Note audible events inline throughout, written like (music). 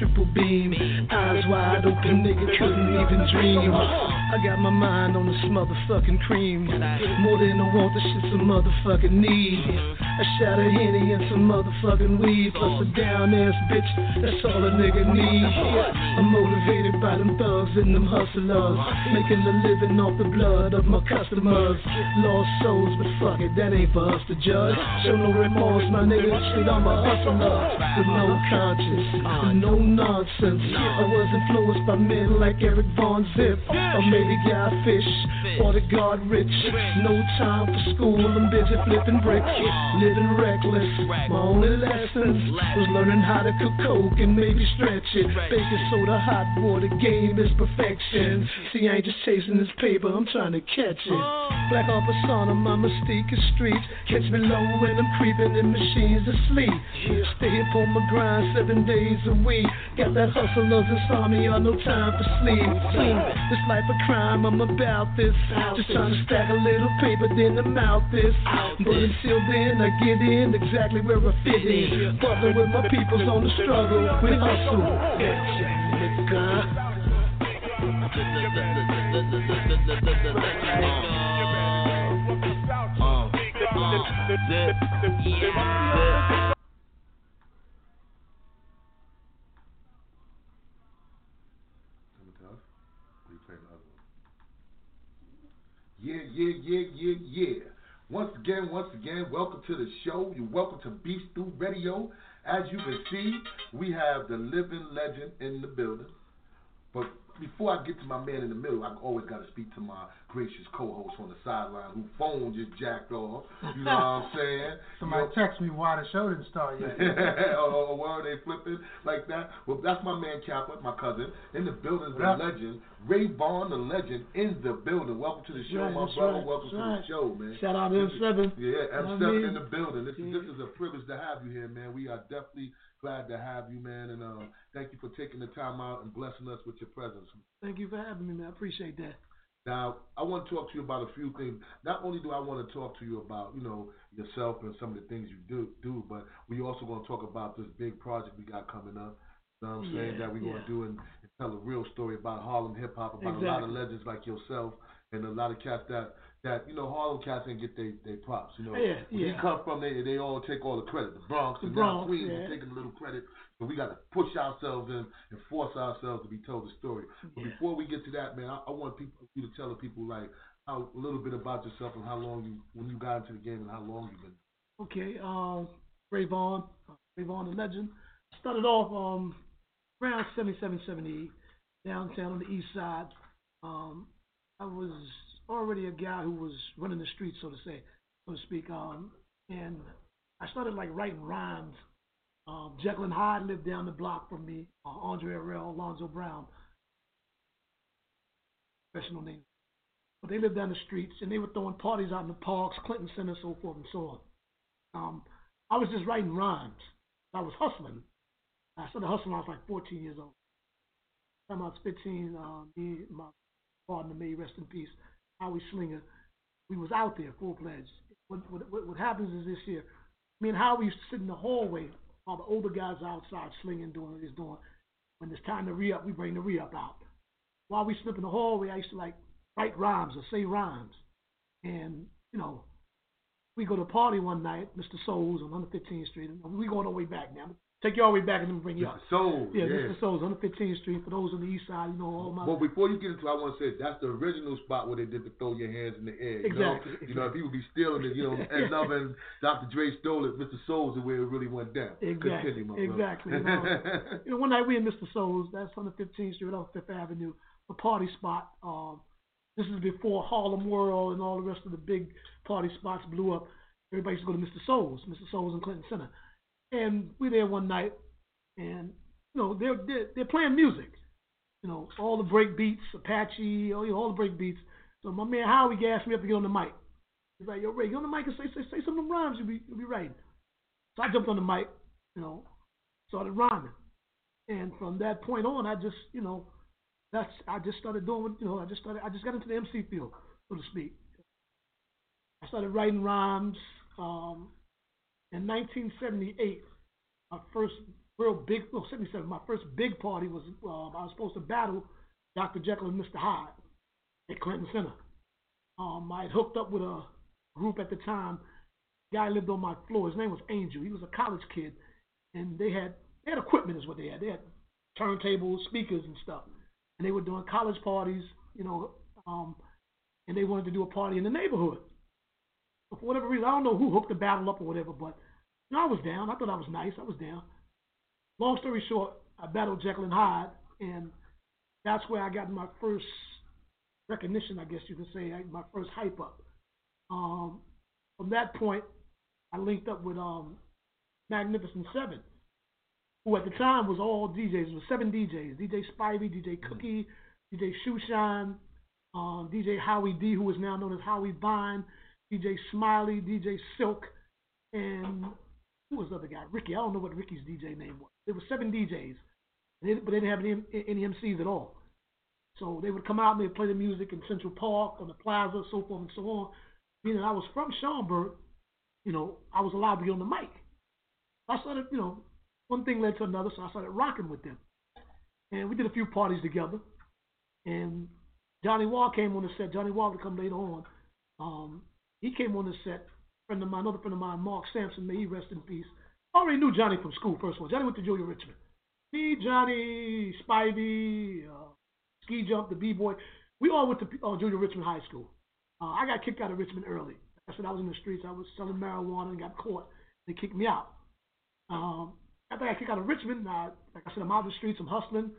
triple beam. Motherfucking cream. More than I want, this shit's a motherfucking need. A shot of Henny and some motherfucking weed, plus a down ass bitch, that's all a nigga needs. I'm motivated by them thugs and them hustlers, making a living off the blood of my customers. Lost souls, but fuck it, that ain't for us to judge. Show no remorse, my nigga, shit, I'm a hustler with no conscience, no nonsense. I was influenced by men like Eric Von Zip, or maybe Guy Fish, or the God Rich. No time for school, I'm busy flipping bricks, living reckless. My only lessons was learning how to cook coke and maybe stretch it. Baking soda, hot water, game is perfection. See, I ain't just chasing this paper, I'm trying to catch it. Black off persona, my mystique is street. Catch me low when I'm creeping in machines asleep. Stay up on my grind seven days a week. Got that hustlers inside me, on no time for sleep. Hmm, this life a crime, I'm about this. Just trying to stack a little paper, then I'm out this. But until then, I get in exactly where I fit in. Partner with my peoples on the struggle, we hustle. Nigga. Coming to us? Or you playing the other one? Yeah, yeah, yeah, yeah. Once again, once again, welcome to the show. You're welcome to Beast Through Radio. As you can see, we have the living legend in the building. But before I get to my man in the middle, I always got to speak to my gracious co-host on the sideline who phone just jacked off. You know what I'm (laughs) saying? Somebody You know- text me why the show didn't start yet. or, or where they flipping like that. Well, that's my man Kappa, my cousin, in the building, the legend, Rayvon, the legend, in the building. Welcome to the show, right, my brother. right, Welcome to the show, man. Shout out is- M7. Yeah, M7 what I mean? in the building. This, is Yeah. this is a privilege to have you here, man. We are definitely glad to have you, man, and um, thank you for taking the time out and blessing us with your presence. Thank you for having me, man. I appreciate that. Now, I want to talk to you about a few things. Not only do I want to talk to you about, you know, yourself and some of the things you do, do, but we also going to talk about this big project we got coming up. You know what I'm saying? Yeah, that we're going to do and, and tell a real story about Harlem hip hop, about a lot of legends like yourself and a lot of cats that that you know Harlem cats ain't get their they props. You know, Yeah, when he yeah. come from, they they all take all the credit. The Bronx The and Bronx, now Queens yeah. taking a little credit. So we got to push ourselves in and force ourselves to be told the story. But Yeah. before we get to that, man, I, I want people you to tell the people like how a little bit about yourself and how long you when you got into the game and how long you've been. Okay, um, Rayvon, uh, Rayvon, the legend. Started off um, around 77, 78, downtown on the east side. Um, I was already a guy who was running the streets, so to say, so to speak. Um, and I started like writing rhymes. Um, Jekyll and Hyde lived down the block from me. Uh, Andre Harrell, Alonzo Brown, professional names. But they lived down the streets, and they were throwing parties out in the parks, Clinton Center, so forth and so on. Um, I was just writing rhymes. I was hustling. I started hustling I was like 14 years old. Time I was 15, uh, me, and my partner, May, rest in peace, Howie Slinger, we was out there full fledged. What, what, what happens is this year, me and Howie used to sit in the hallway while the older guys outside slinging, doing he's doing. When it's time to re up, we bring the re up out. While we slip in the hallway, I used to like write rhymes or say rhymes. And, you know, we go to a party one night, Mr. Souls on 115th Street. and We going all the way back now. Take you all the way back and then bring you up. Soul, Yeah, yeah. Mr. Souls on 115th Street. For those on the east side, you know, all my. But before you get into it, I want to say that's the original spot where they did the throw your hands in the air. You Exactly, Know? You know, if people be stealing it, you know, and loving Dr. Dre stole it, Mr. Souls is where it really went down. Exactly, Continue, my exactly. You know, (laughs) you know, one night we in Mr. Souls, that's on the 15th Street off Fifth Avenue, a party spot. Um, this is before Harlem World and all the rest of the big party spots blew up. Everybody used to go to Mr. Souls, Mr. Souls in Clinton Center. And we there one night, and you know they're they're, they're playing music. You know all the break beats, Apache, all, you know, all the break beats. So my man Howie gassed me up to get on the mic. He's like, "Yo, Ray, get on the mic and say say, say some of them rhymes. You'll be you'll be writing." So I jumped on the mic, you know, started rhyming, and from that point on, I just you know, that's I just started doing you know I just started I just got into the MC field, so to speak. I started writing rhymes. Um, in 1978, my first real big, no, 77, my first big party was um, I was supposed to battle Dr. Jekyll and Mr. Hyde at Clinton Center. Um, I had hooked up with a group at the time. Guy lived on my floor. His name was Angel. He was a college kid, and they had they had equipment, is what they had. They had turntables, speakers, and stuff. And they were doing college parties, you know, um, and they wanted to do a party in the neighborhood. But for whatever reason, I don't know who hooked the battle up or whatever, but you know, I was down. I thought I was nice. I was down. Long story short, I battled Jekyll and Hyde, and that's where I got my first recognition, I guess you could say, my first hype up. Um, from that point, I linked up with um, Magnificent Seven, who at the time was all DJs. It was seven DJs: DJ Spivey, DJ Cookie, DJ Shoeshine, um, DJ Howie D, who is now known as Howie Vine, DJ Smiley, DJ Silk, and who was the other guy? Ricky. I don't know what Ricky's DJ name was. There were seven DJs, they, but they didn't have any, any MCs at all. So they would come out and they'd play the music in Central Park, on the plaza, so forth and so on. Being that I was from Schomburg, you know, I was allowed to be on the mic. I started, you know, one thing led to another, so I started rocking with them. And we did a few parties together. And Johnny Wall came on the set. Johnny Wall would come later on. Um, he came on the set. friend of mine, another friend of mine, Mark Sampson, may he rest in peace. Already knew Johnny from school, first of all. Johnny went to Julia Richman. Me, Johnny, Spivey, uh, Ski Jump, the B-Boy. We all went to uh, Julia Richman High School. Uh, I got kicked out of Richman early. I said I was in the streets. I was selling marijuana and got caught. They kicked me out. Um, after I kicked out of Richman, I, like I said, I'm out in the streets. I'm hustling.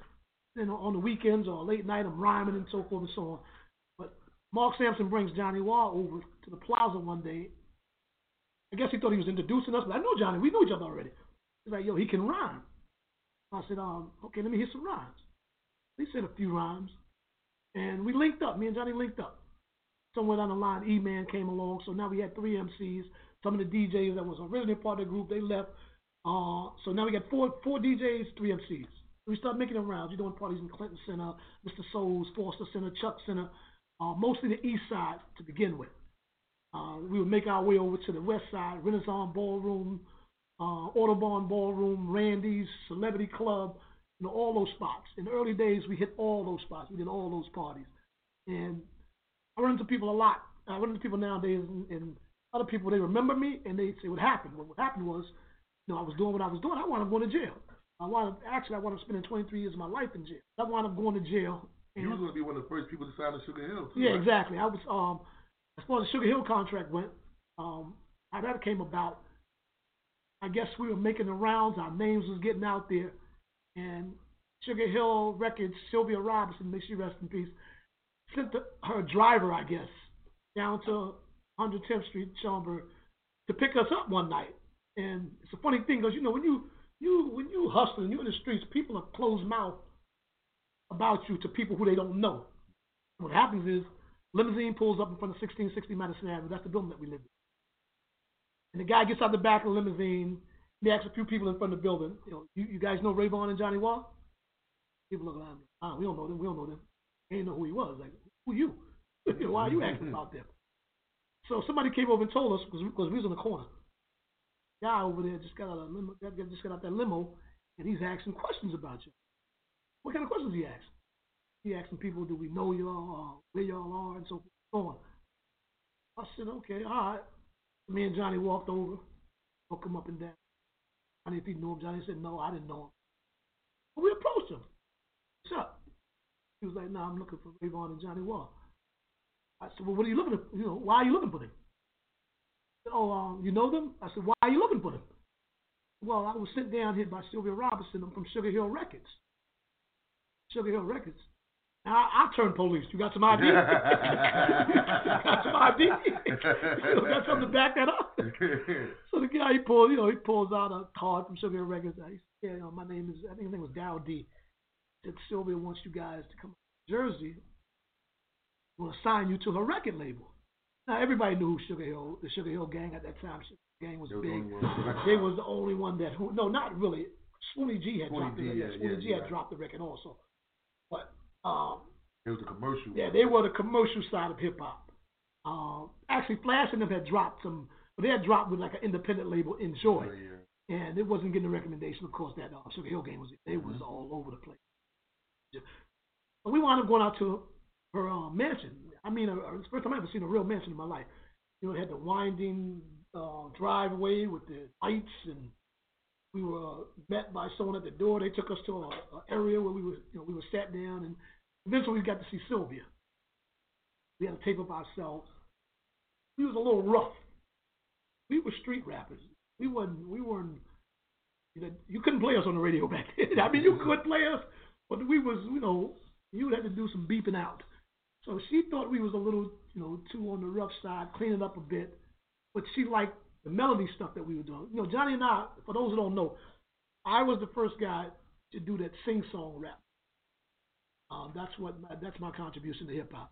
Know, on the weekends or late night, I'm rhyming and so forth and so on. Mark Sampson brings Johnny Wall over to the plaza one day. I guess he thought he was introducing us, but I know Johnny. We knew each other already. He's like, yo, he can rhyme. I said, um, okay, let me hear some rhymes. He said a few rhymes. And we linked up. Me and Johnny linked up. Somewhere down the line, E-Man came along. So now we had three MCs. Some of the DJs that was originally part of the group, they left. Uh, so now we got four four DJs, three MCs. We started making them rounds. We're doing parties in Clinton Center, Mr. Souls, Foster Center, Chuck Center, uh, mostly the east side to begin with. Uh, we would make our way over to the west side, Renaissance Ballroom, uh, Audubon Ballroom, Randy's, Celebrity Club, you know, all those spots. In the early days, we hit all those spots. We did all those parties. And I run into people a lot I run into people nowadays, and, and other people they remember me, and they say what happened. Well, what happened was, you know, I was doing what I was doing. I wound up going to jail. I wound up actually I wound up spending 23 years of my life in jail. I wound up going to jail. You was gonna be one of the first people to sign the Sugar Hill. Too, Yeah, right? exactly. I was um as far as the Sugar Hill contract went, um how that came about, I guess we were making the rounds, our names was getting out there, and Sugar Hill Records, Sylvia Robinson, may she rest in peace, sent the, her driver, I guess, down to 110th Street, Schomburg, to pick us up one night. And it's a funny thing because you know when you you when you hustling, you in the streets, people are closed mouth about you to people who they don't know. What happens is limousine pulls up in front of 1660 Madison Avenue. That's the building that we live in. And the guy gets out the back of the limousine. He asks a few people in front of the building, you know, you, you guys know Rayvon and Johnny Wall? People look around. Ah, we don't know them. We don't know them. They didn't know who he was. Like, who you? (laughs) Why are you asking about them? So somebody came over and told us because we was in the corner. Guy over there just got out of limo, just got out that limo, and he's asking questions about you. What kind of questions he asked? He asking people, do we know y'all, uh, where y'all are, and so on. I said, okay, all right. Me and Johnny walked over, woke him up and down. Johnny, if he knew him, Johnny said, no, I didn't know him. But we approached him. What's up? He was like, no, I'm looking for Rayvon and Johnny Wall. I said, well, what are you looking for? You know, why are you looking for them? Said, oh, um, you know them? I said, why are you looking for them? Well, I was sent down here by Sylvia Robinson. I'm from Sugar Hill Records. Sugar Hill Records. Now, I, I turned police. You got some ID? you (laughs) (laughs) got some ID? you know, got something to back that up? (laughs) so the guy, he pulls, you know, he pulls out a card from Sugar Hill Records. I said, you know, my name is, I think his name was Dow D. Said, Sylvia wants you guys to come to Jersey. We'll assign you to her record label. Now, everybody knew who Sugar Hill, the Sugar Hill Gang at that time. Sugar Hill Gang was was big. They was the only one that who no, not really. Spoonie Gee had Spoonie dropped the record. yeah, Spoonie yeah, G had right. dropped the record also. Um, It was a commercial. yeah, they were the commercial side of hip hop. Um, actually, Flash and them had dropped some, but they had dropped with like an independent label, Enjoy, Yeah, and it wasn't getting a recommendation. Of course, that uh, Sugar Hill Gang was they was Mm-hmm. all over the place. But we wound up going out to her uh, mansion. I mean, uh, it's the first time I ever seen a real mansion in my life. You know, it had the winding uh, driveway with the lights, and we were met by someone at the door. They took us to a, a area where we were, you know, we were sat down, and eventually we got to see Sylvia. We had to tape up ourselves. We was a little rough. We were street rappers. We wasn't. We weren't. You, know, you couldn't play us on the radio back (laughs) then. I mean, you could play us, but we was, you know, you would have to do some beeping out. So she thought we was a little, you know, too on the rough side, clean it up a bit. But she liked the melody stuff that we were doing. You know, Johnny and I, for those who don't know, I was the first guy to do that sing song rap. Um, that's what my, that's my contribution to hip hop.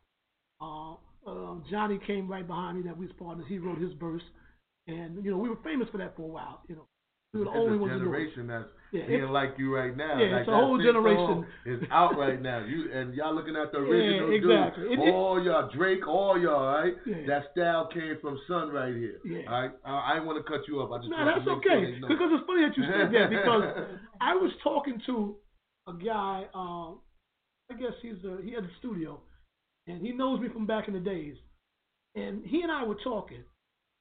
Uh, um, Johnny came right behind me. That we was partners. He wrote his verse, and you know we were famous for that for a while. You know, we were the It's only a ones to do it. generation that's Yeah, being like you right now. Yeah, like it's a whole generation. is out right now. You and y'all looking at the (laughs) Yeah, original exactly. dude. It- all y'all, Drake, all y'all, right? Yeah. That style came from Sun right here. Yeah. All right, I, I didn't want to cut you up. I just No, that's to make sure okay. know. Because it's funny that you said that (laughs) because I was talking to a guy. Um, I guess he's a, he had a studio, and he knows me from back in the days. And he and I were talking.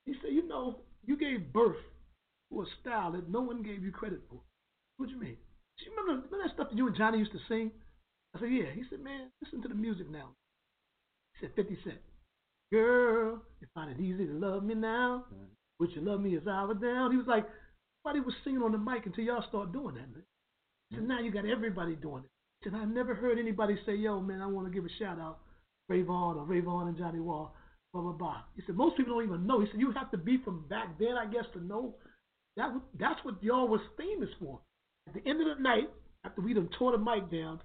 He said, "You know, you gave birth to a style that no one gave you credit for." What do you mean? Do you remember, remember that stuff that you and Johnny used to sing? I said, "Yeah." He said, "Man, listen to the music now." He said, 50 Cent. Girl, you find it easy to love me now. Mm-hmm. Would you love me as I was down? He was like, nobody was singing on the mic until y'all start doing that, man. So mm-hmm. now you got everybody doing it. Said, I never heard anybody say, yo, man, I want to give a shout out Rayvon or Rayvon and Johnny Wall, blah, blah, blah. He said, most people don't even know. He said, you have to be from back then, I guess, to know. That That's what y'all was famous for. At the end of the night, after we done tore the mic down,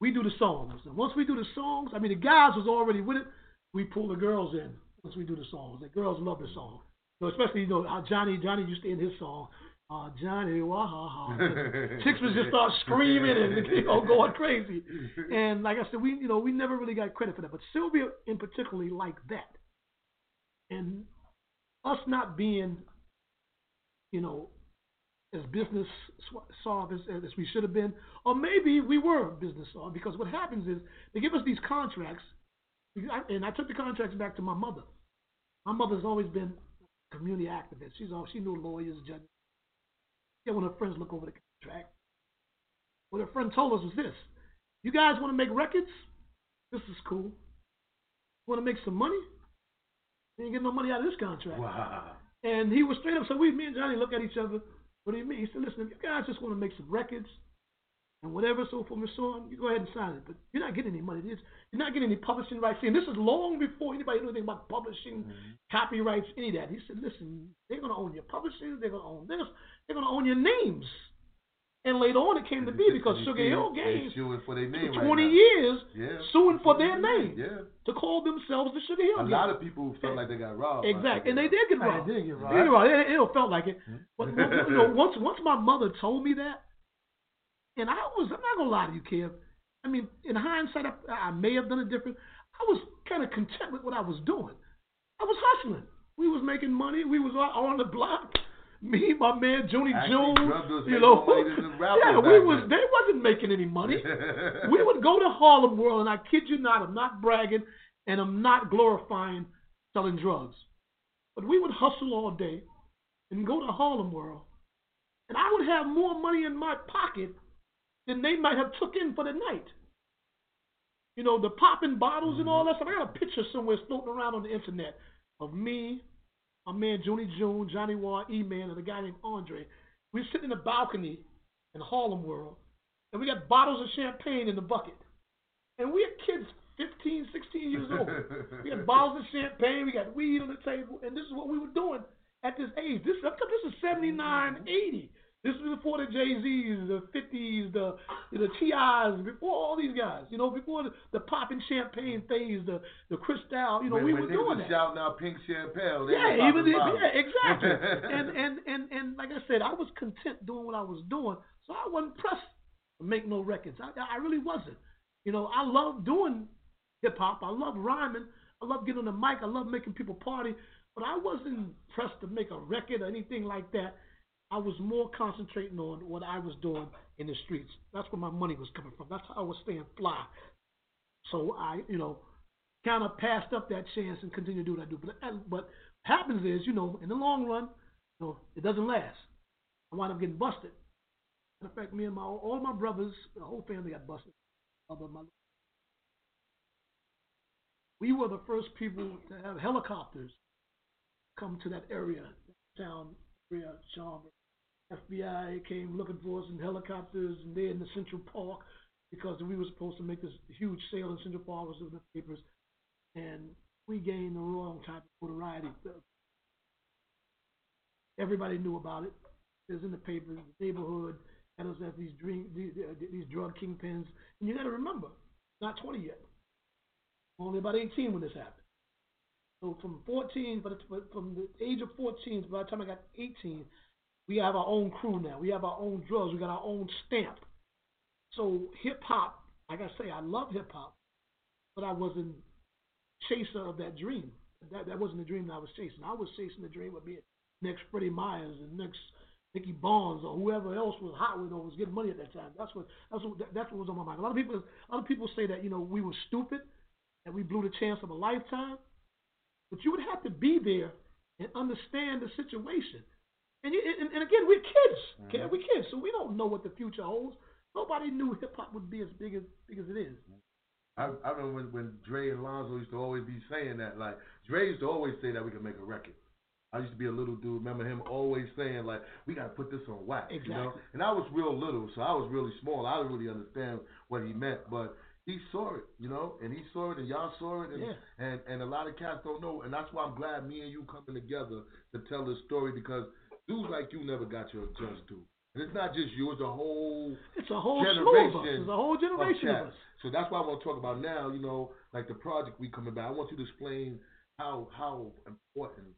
we do the songs. And once we do the songs, I mean, the guys was already with it. We pull the girls in once we do the songs. The girls love the song. So especially, you know, how Johnny Johnny used to end his song. Uh, Johnny, wah ha ha. (laughs) Chicks would just start screaming and (laughs) you know going crazy. And like I said, we you know we never really got credit for that, but Sylvia in particularly like that. And us not being, you know, as business solved as, as we should have been, or maybe we were business solved because what happens is they give us these contracts, and I took the contracts back to my mother. My mother's always been community activist. She's all she knew lawyers, judges. Yeah, when her friends look over the contract. What her friend told us was this: You guys want to make records? This is cool. Want to make some money? You ain't get no money out of this contract. Wow. And he was straight up. So we, me and Johnny, look at each other. What do you mean? He said, "Listen, if you guys just want to make some records and whatever, so forth and so on, you go ahead and sign it. But you're not getting any money. You're not getting any publishing rights. And this is long before anybody knew anything about publishing, mm-hmm. copyrights, any of that. He said, "Listen, they're going to own your publishing. They're going to own this. They're going to own your names." And later on, it came to be because Sugar Hill Gang's, suing for their name for right 20 now. years, Yeah. suing for their name Yeah. to call themselves the Sugar Hill A lot of people felt like they got robbed. Exactly, and they did get robbed. they did get They robbed. did get robbed. It, it felt like it. But you know, once once my mother told me that, and I was I'm not gonna lie to you, Kev. I mean, in hindsight, I, I may have done it different. I was kind of content with what I was doing. I was hustling. We was making money. We was on the block. (laughs) Me, my man, Junie June. You know, more money than the rappers (laughs) yeah, we was. then. They wasn't making any money. (laughs) we would go to Harlem World, and I kid you not, I'm not bragging, and I'm not glorifying selling drugs, but we would hustle all day and go to Harlem World, and I would have more money in my pocket than they might have took in for the night. You know, the popping bottles and all mm-hmm. that stuff. I got a picture somewhere floating around on the internet of me, my man Junie June, Johnny Wall, E-Man, and a guy named Andre. We were sitting in the balcony in Harlem World, and we got bottles of champagne in the bucket. And we are kids 15, 16 years old. We had (laughs) bottles of champagne, we got weed on the table, and this is what we were doing at this age. This, this is 79, 80. This was before the Jay Z's, the 50s, the the Ti's, before all these guys. You know, before the, the popping champagne mm-hmm. phase, the the Cristal. You know, when, we when were niggas doing was that. shouting out Pink Champagne. They Yeah, even if, yeah, exactly. (laughs) and, and and and like I said, I was content doing what I was doing, so I wasn't pressed to make no records. I I really wasn't. You know, I love doing hip hop. I love rhyming. I love getting on the mic. I love making people party. But I wasn't pressed to make a record or anything like that. I was more concentrating on what I was doing in the streets. That's where my money was coming from. That's how I was staying fly. So I, you know, kind of passed up that chance and continued to do what I do. But but happens is, you know, in the long run, you know, it doesn't last. I wind up getting busted. In fact, me and my all my brothers, the whole family got busted. We were the first people to have helicopters come to that area, town area, Schomburg. FBI came looking for us in helicopters, and they're in the Central Park because we were supposed to make this huge sale in Central Park was in the papers, and we gained the wrong type of notoriety. Everybody knew about it. It was in the papers, the neighborhood, had us as these dream, these, these drug kingpins. And you got to remember, not 20 yet. Only about 18 when this happened. So from 14, but it's- but from the age of 14, by the time I got 18, we have our own crew now. We have our own drugs. We got our own stamp. So hip hop, like I say, I love hip hop, but I wasn't chaser of that dream. That that wasn't the dream that I was chasing. I was chasing the dream of being next Freddie Myers and next Nicky Barnes or whoever else was hot with or was getting money at that time. That's what that's what that's what was on my mind. A lot of people a lot of people say that you know we were stupid, that we blew the chance of a lifetime, but you would have to be there and understand the situation. And, you, and, and again, we're kids. Okay, mm-hmm. we're kids, so we don't know what the future holds. Nobody knew hip hop would be as big as big as it is. Mm-hmm. I, I remember when, when Dre and Lonzo used to always be saying that. Like Dre used to always say that we could make a record. I used to be a little dude. Remember him always saying like, "We got to put this on wax," you know. Exactly. And I was real little, so I was really small. I didn't really understand what he meant, but he saw it, you know, and he saw it, and y'all saw it, and Yeah. and and a lot of cats don't know, and that's why I'm glad me and you coming together to tell this story because dudes like you never got your just due. And it's not just you; it's a whole It's a whole slew of us. generation. It's a whole generation of cats. us. So that's why I want to talk about now. You know, like the project we coming back. I want you to explain how how important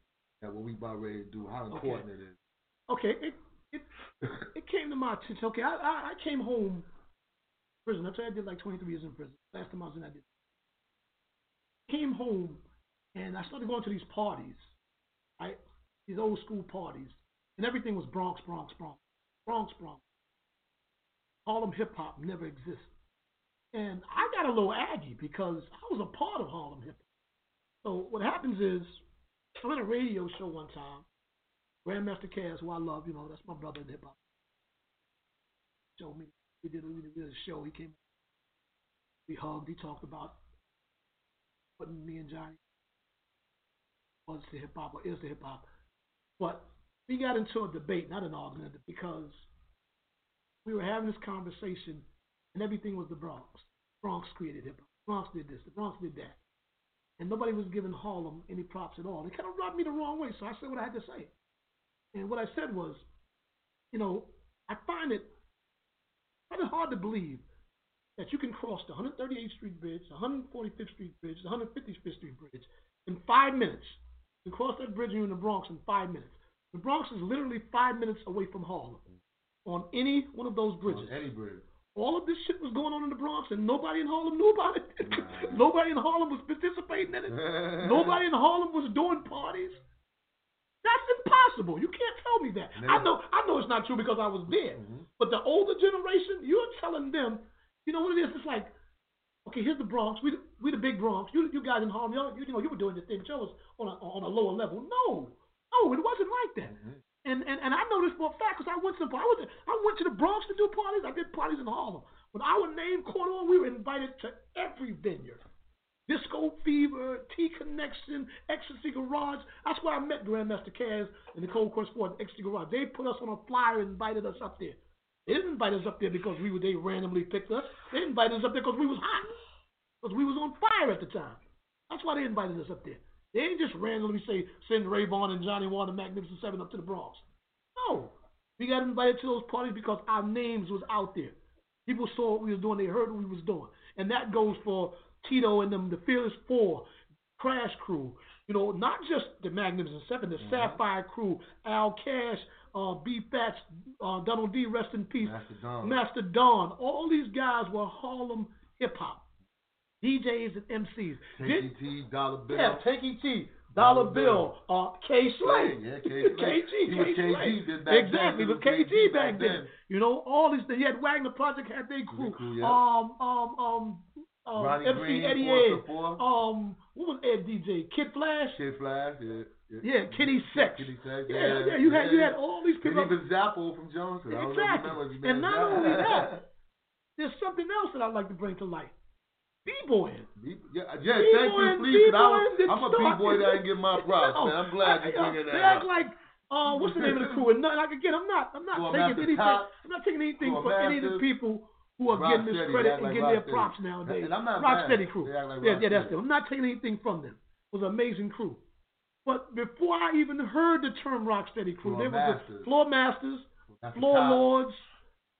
that what we about ready to do. How Okay. important it is. Okay, it it (laughs) it came to my attention. Okay, I I, I came home prison. I you, I did like 23 years in prison. Last time I was in, I did. Came home and I started going to these parties, right? These old school parties, and everything was Bronx, Bronx, Bronx, Bronx, Bronx. Harlem hip hop never existed, and I got a little aggy because I was a part of Harlem hip hop. So what happens is, I went on a radio show one time. Grandmaster Caz, who I love, you know, that's my brother in hip hop. Showed me. We did, a, we did a show. He came. We hugged. He talked about putting me and Johnny was the hip hop or is the hip hop. But we got into a debate, not an argument, because we were having this conversation and everything was the Bronx. Bronx created hip hop. Bronx did this. The Bronx did that. And nobody was giving Harlem any props at all. It kind of rubbed me the wrong way, so I said what I had to say. And what I said was, you know, I find it kind of hard to believe that you can cross the 138th Street Bridge, the 145th Street Bridge, the 155th Street Bridge in five minutes. You cross that bridge and you're in the Bronx in five minutes. The Bronx is literally five minutes away from Harlem on any one of those bridges. On any bridge. All of this shit was going on in the Bronx and nobody in Harlem knew about it. Nah. (laughs) nobody in Harlem was participating in it. (laughs) Nobody in Harlem was doing parties. That's impossible. You can't tell me that. I know I know it's not true because I was there. Mhm. But the older generation, you're telling them, you know what it is? It's like, okay, here's the Bronx. We the, we the big Bronx. You you guys in Harlem, y'all, you, you know, you were doing your thing. but Y'all was on a on a lower level. No, no, it wasn't like that. Mhm. And, and and I know this for a fact because I went to I went I went to the Bronx to do parties. I did parties in Harlem. When our name caught on, we were invited to every venue. Disco Fever, T Connection, Ecstasy Garage. That's where I met Grandmaster Caz and the Cold Core Sport Ecstasy Garage. They put us on a flyer and invited us up there. They didn't invite us up there because we were they randomly picked us. They invited us up there because we was hot. Because we was on fire at the time. That's why they invited us up there. They ain't just randomly say send Rayvon and Johnny Water Magnificent Seven up to the Bronx. No. We got invited to those parties because our names was out there. People saw what we was doing, they heard what we was doing. And that goes for Tito and them, the Fearless Four, Crash Crew. You know, not just the Magnificent Seven, the Sapphire Crew, Al Cash, uh, B Fats, uh, Donald D, rest in peace, Master Don. Master Don. All these guys were Harlem hip hop. DJs and MCs. Did- T, Dollar Bill. yeah, Takey T, Dollar Bill, uh, K Slay. Yeah, K. (laughs) Slay. KG, He was KG did then. exactly, He was KG back then. You know, all these things. You had Wagner Project had their crew. crew, yeah. Um, um, um, um, Ronnie MC Green, Eddie Ed. Um, what was Ed DJ? Kid Flash. Kid Flash, yeah. Yeah, Kenny Sex. Kenny Sex, Yeah, yeah. yeah, you had you had all these And people. even Zappo from Johnson. Exactly. know if you. And not only that, (laughs) There's something else that I'd like to bring to light. B-boying. B- Yeah, yeah thank you, please. I I'm a B-boy that didn't get my props, (laughs) No. man. I'm glad I- you're I- bringing They that act up. like, uh, what's the name of the crew? And nothing, like again, I'm not, I'm not taking anything. Top, I'm not taking anything for any of the people who are Rock getting this credit and like getting Rock their props nowadays. And I'm not Rock. Steady crew. Like yeah, Rock yeah, that's it. I'm not taking anything from them. It was an amazing crew. But before I even heard the term Rock Steady crew, Floor there was the Floor Masters, Floor top.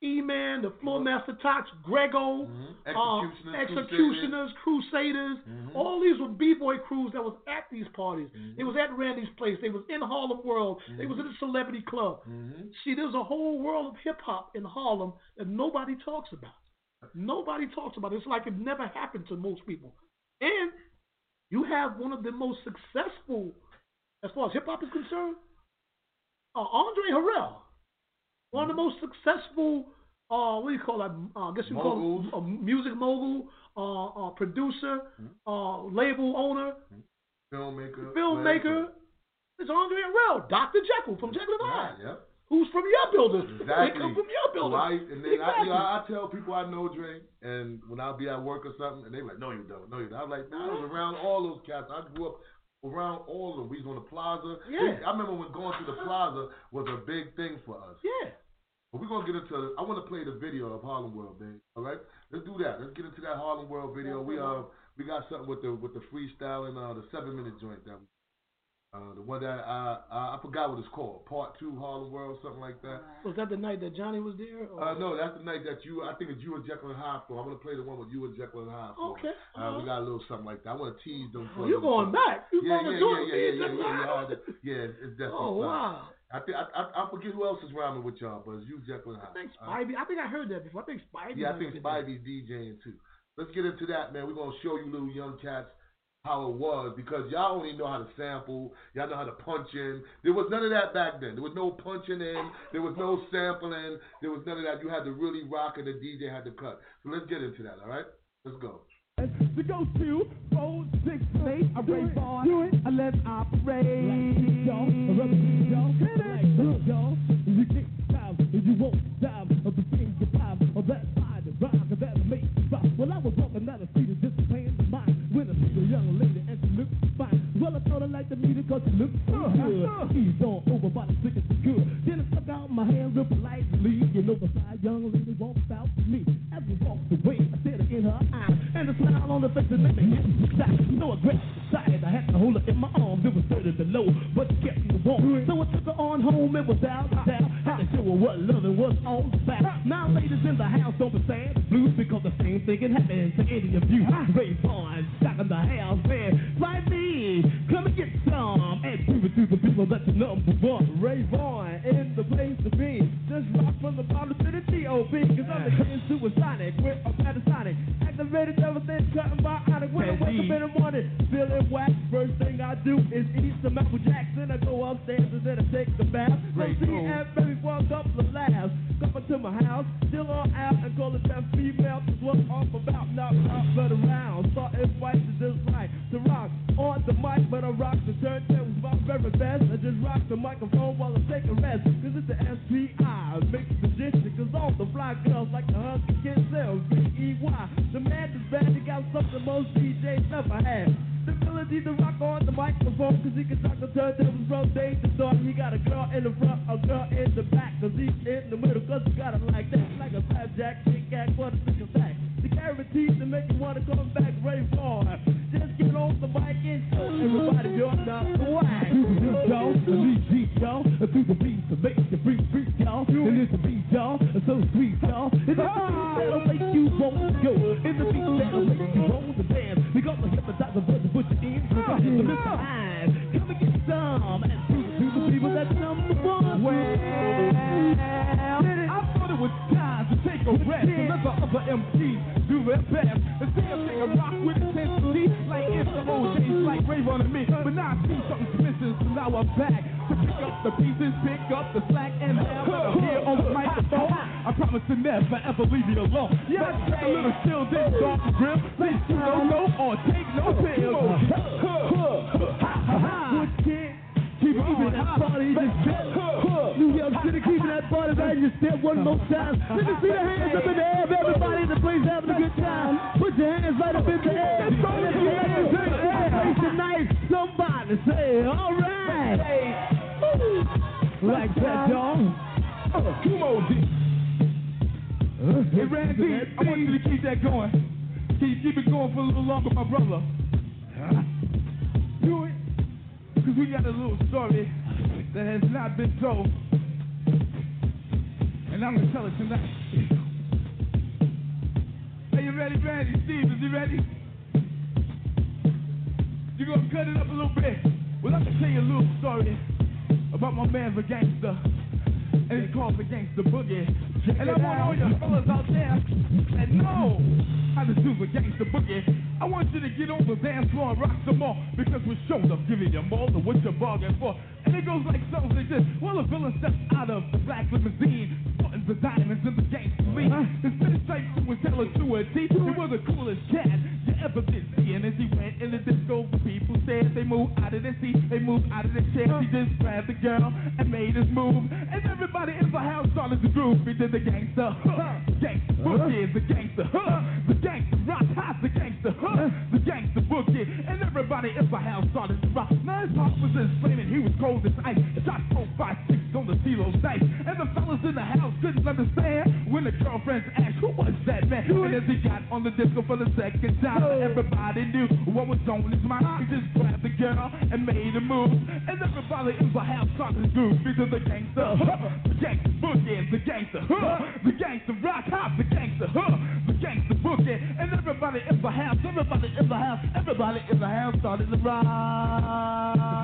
Lords, E-Man, the Floor Master Tots, Grego, Mhm. uh, Executioners, Executioners, Crusaders. Mhm. All these were b-boy crews that was at these parties. Mhm. They was at Randy's place. They was in Harlem World. They was in the Celebrity Club. Mhm. See, there's a whole world of hip hop in Harlem that nobody talks about. Nobody talks about it. It's like it never happened to most people. And you have one of the most successful, as far as hip hop is concerned, uh, Andre Harrell, one of the most successful. Uh, what do you call that? Uh, I guess you Moguls. call a music mogul, uh, uh, producer, uh, label owner, Filmmaker. filmmaker. It's Andre Harrell, Dr. Jekyll from Jekyll and Right, Hyde yep. who's from your building. (laughs) Exactly. They come from your building. I, and then I, Exactly. you know, I tell people I know Dre, and when I'll be at work or something, and they're like, no, you don't, no, you don't. I'm like, nah, I was around all those cats. I grew up around all of them. We was on the plaza. Yeah. I remember when going to the plaza was a big thing for us. yeah. But we're gonna get into. I want to play the video of Harlem World, babe. All right, let's do that. Let's get into that Harlem World video. We uh, we got something with the with the freestyling, uh, the seven minute joint that, uh, the one that I, I I forgot what it's called. Part two Harlem World, something like that. Was that the night that Johnny was there? or- Uh, no, that's the night that you. I think it's you and Jekyll and Hyde for. I'm gonna play the one with you and Jekyll and Hyde for. Okay. Uh, we got a little something like that. I want to tease them. Oh, for you them. going back? You Yeah, going yeah, to yeah, Jordan? yeah, yeah, yeah, yeah, yeah, yeah. It's definitely. Oh something. wow. I think I, I I forget who else is rhyming with y'all, but it's you, Jekyll and I Hyde. think Uh, Spivey. I think I heard that before. I think Spivey. yeah, I think. Spivey's DJing too. Let's get into that, man. We're gonna show you little young cats how it was because y'all only know how to sample, y'all know how to punch in. There was none of that back then. There was no punching in, there was no sampling, there was none of that. You had to really rock and the DJ had to cut. So let's get into that, all right? Let's go. To go to four, six, eight, I raise on, do it, operate. Y'all, you get time, you won't time of the things you find, of that side, the rhyme, and that makes you rock. Well, I was walking down the street and just playing the mind, when I see a young lady and she looked fine. Well, I thought I liked the music cause she looked so good. Ease on over by the tickets good. Then I stuck out my hand real politely. You know, the side young lady on her face that made me hit the sky. No aggressive side, I had to hold her in my arms. It was dirty below, but it kept me warm. So I took her on home, it was out of town. Had to show her what loving was all about. Now, ladies in the house, don't be sad. Blues because the same thing can happen to any of you. Rayvon, stuck in the house, man. Like me, come and get some. And prove it to the people that you're number one. Rayvon, in the place to be. Just rock from the bottom up in the morning, feeling whack. First thing I do is eat some Apple Jackson. I go upstairs and then I take the bath. So see and baby for a couple of laughs. Come to my house, still on out and call it that female. Cause what off about, not out, but around. Starting fights is just right to rock on the mic, but I rock the turntables my very best. I just rock the microphone while I most DJs never had. The ability to rock on the microphone, cause he can talk the turntables from day to dawn. He got a girl in the front, a girl couldn't when the girlfriends asked, who was that man? And as he got on the disco for the second time, everybody knew what was on his mind. He just grabbed the girl and made a move. And everybody in the house started to groove because the gangster, huh? the gangster boogie, the gangster, huh? the gangster rock, hop, the gangster, huh? the gangster boogie. And everybody in the house, everybody in the house, everybody in the house started to rock.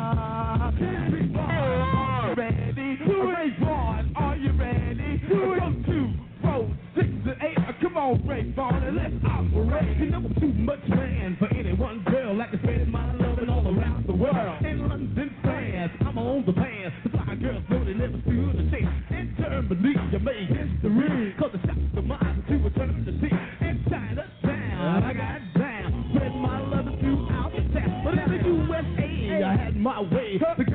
on and let's operate. You know, I'm too much man for any one girl. Like to spend my loving all around the world. In London, France, I'm on the band. The fly girls know they never feel the same. In Germany, you make history. Cause the shots of mine to return to see. In Chinatown, I got down. Spread my love throughout the town. But in the USA, I had my way. The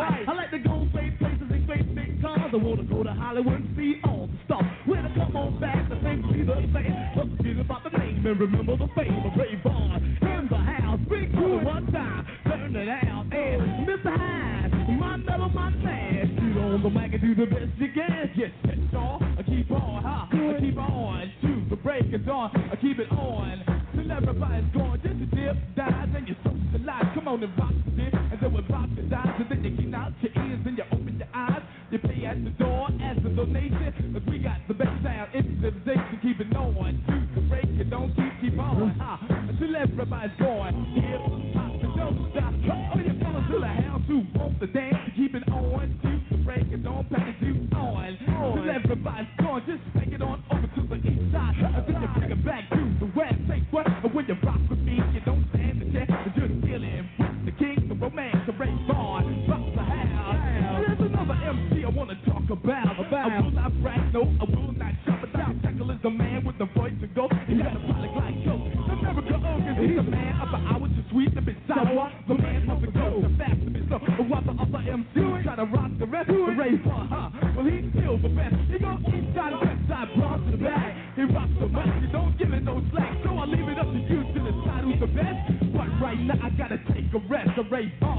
I like the gold fade places and face big cars. I wanna go to Hollywood and see all the stars. When I come on back, the things be the same. What's the about the name and remember the fame of Rayvon in the house. Big crew one time, turn it out and Mr. Hyde, my metal, my man. Shoot on the mic and do the best you can. Just catch off, I keep on, huh? I keep on to the break of dawn. I keep it on till everybody's gone. Just a dip, dies, and you socialize. Come on and rock. Even no one. Can break it, don't keep, keep on. (laughs) Until everybody's gone. Here sidewalk, the man must go. The fast mix up, and while the other MC try to rock the rest, the raise bar, huh? Well, he still the best. He go east side, west side, bronze to the back. He rocks the mic, he don't give it no slack. So I leave it up to you to decide who's the best. But right now I gotta take a rest, the raise bar.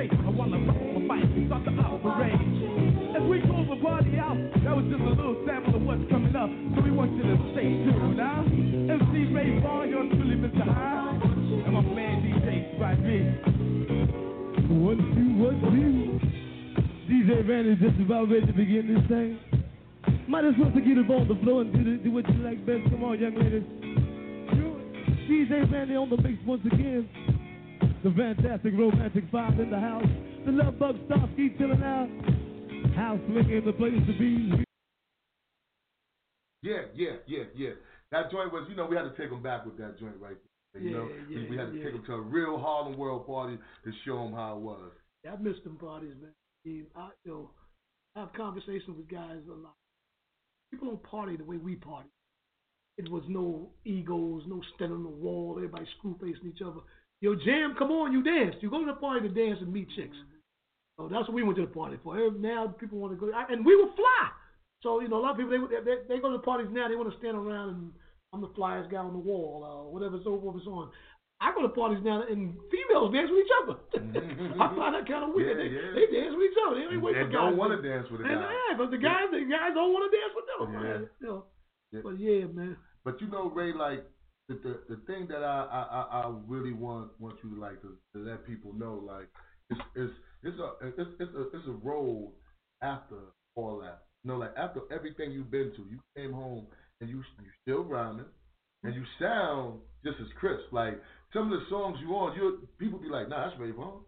state. I wanna rock my fight, start the operate. As we close the party out, that was just a little sample of what's coming up. So we want you to stay tuned now. MC Rayvon, you're truly Mr. High. And my man DJ Spike B. What do, what do? DJ Randy just about ready to begin this thing. Might as well get up on the floor and do, the, do what you like best. Come on, young ladies. DJ Randy on the mix once again. The fantastic romantic five in the house. The love bug keep chilling out. House looking the place to be. Yeah, yeah, yeah, yeah. That joint was, you know, we had to take them back with that joint right there. You yeah, know, yeah, we, had to yeah. take them to a real Harlem World party to show them how it was. Yeah, I missed them parties, man. I, you know, I have conversations with guys a lot. People don't party the way we party. It was no egos, no standing on the wall, everybody screw facing each other. Yo, Jam, come on, you dance. You go to the party to dance and meet chicks. So that's what we went to the party for. Now people want to go, and we were fly. So you know, a lot of people they they, they go to the parties now. They want to stand around and I'm the flyest guy on the wall, uh, whatever's over, whatever's on. I go to parties now and females dance with each other. (laughs) I find that kind of weird. Yeah, they, yeah. they dance with each other. They don't wait for don't want to dance with a And guy. yeah, but the guys, the guys don't want to dance with them. Yeah. man. You know. Yeah. But yeah, man. But you know, Ray, like the the, the thing that I, I I- really want want you to like to, to let people know, like it's it's it's a it's it's a it's a road after all that. You know, like after everything you've been to, you came home and you you still rhyming and you sound just as crisp. Like some of the songs you on, you people be like, nah, that's Rayvon.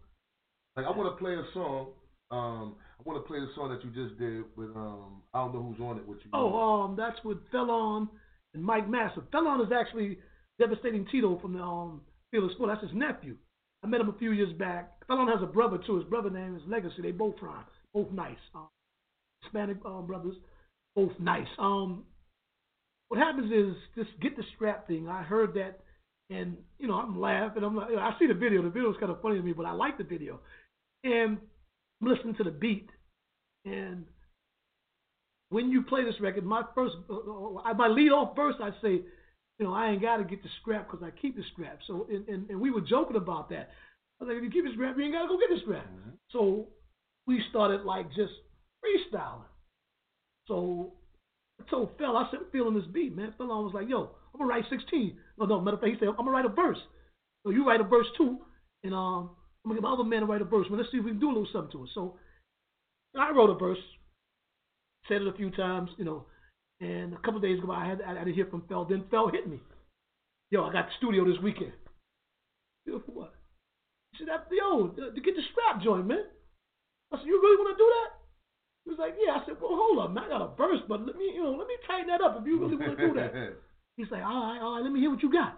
Like I want to play a song. Um, I want to play the song that you just did with um, I don't know who's on it with you. Oh, um, that's with Fellon and Mike Massive. Fellon is actually devastating Tito from the um Fearless Four. That's his nephew. I met him a few years back. Fellon has a brother too. His brother name is Legacy. They both rhyme, both nice. Um, Hispanic um, brothers, both nice. Um, what happens is this get the strap thing. I heard that, and you know I'm laughing. I'm like, I see the video. The video is kind of funny to me, but I like the video. And I'm listening to the beat, and when you play this record, my first, uh, uh, my lead off verse, I say, you know, I ain't got to get the scrap because I keep the scrap. So, and, and, and we were joking about that. I was like, if you keep the scrap, you ain't got to go get the scrap. So we started like just freestyling. So I told Phil, I said, feeling this beat, man. Phil was like, yo, I'm going to write 16. No, no, matter of fact, he said, I'm going to write a verse. So you write a verse too, and um, I'm going to get my other man to write a verse. Well, let's see if we can do a little something to it. So I wrote a verse, said it a few times, you know, and a couple of days ago, I had I, I didn't hear from Phil. Then Phil hit me. Yo, I got the studio this weekend. Yo, for what? He said, yo, uh, to get the strap joint, man. I said, you really want to do that? He was like, yeah. I said, well, hold up, man. I got a verse, but let me, you know, let me tighten that up if you really want to do that. (laughs) He's like, all right, all right, let me hear what you got.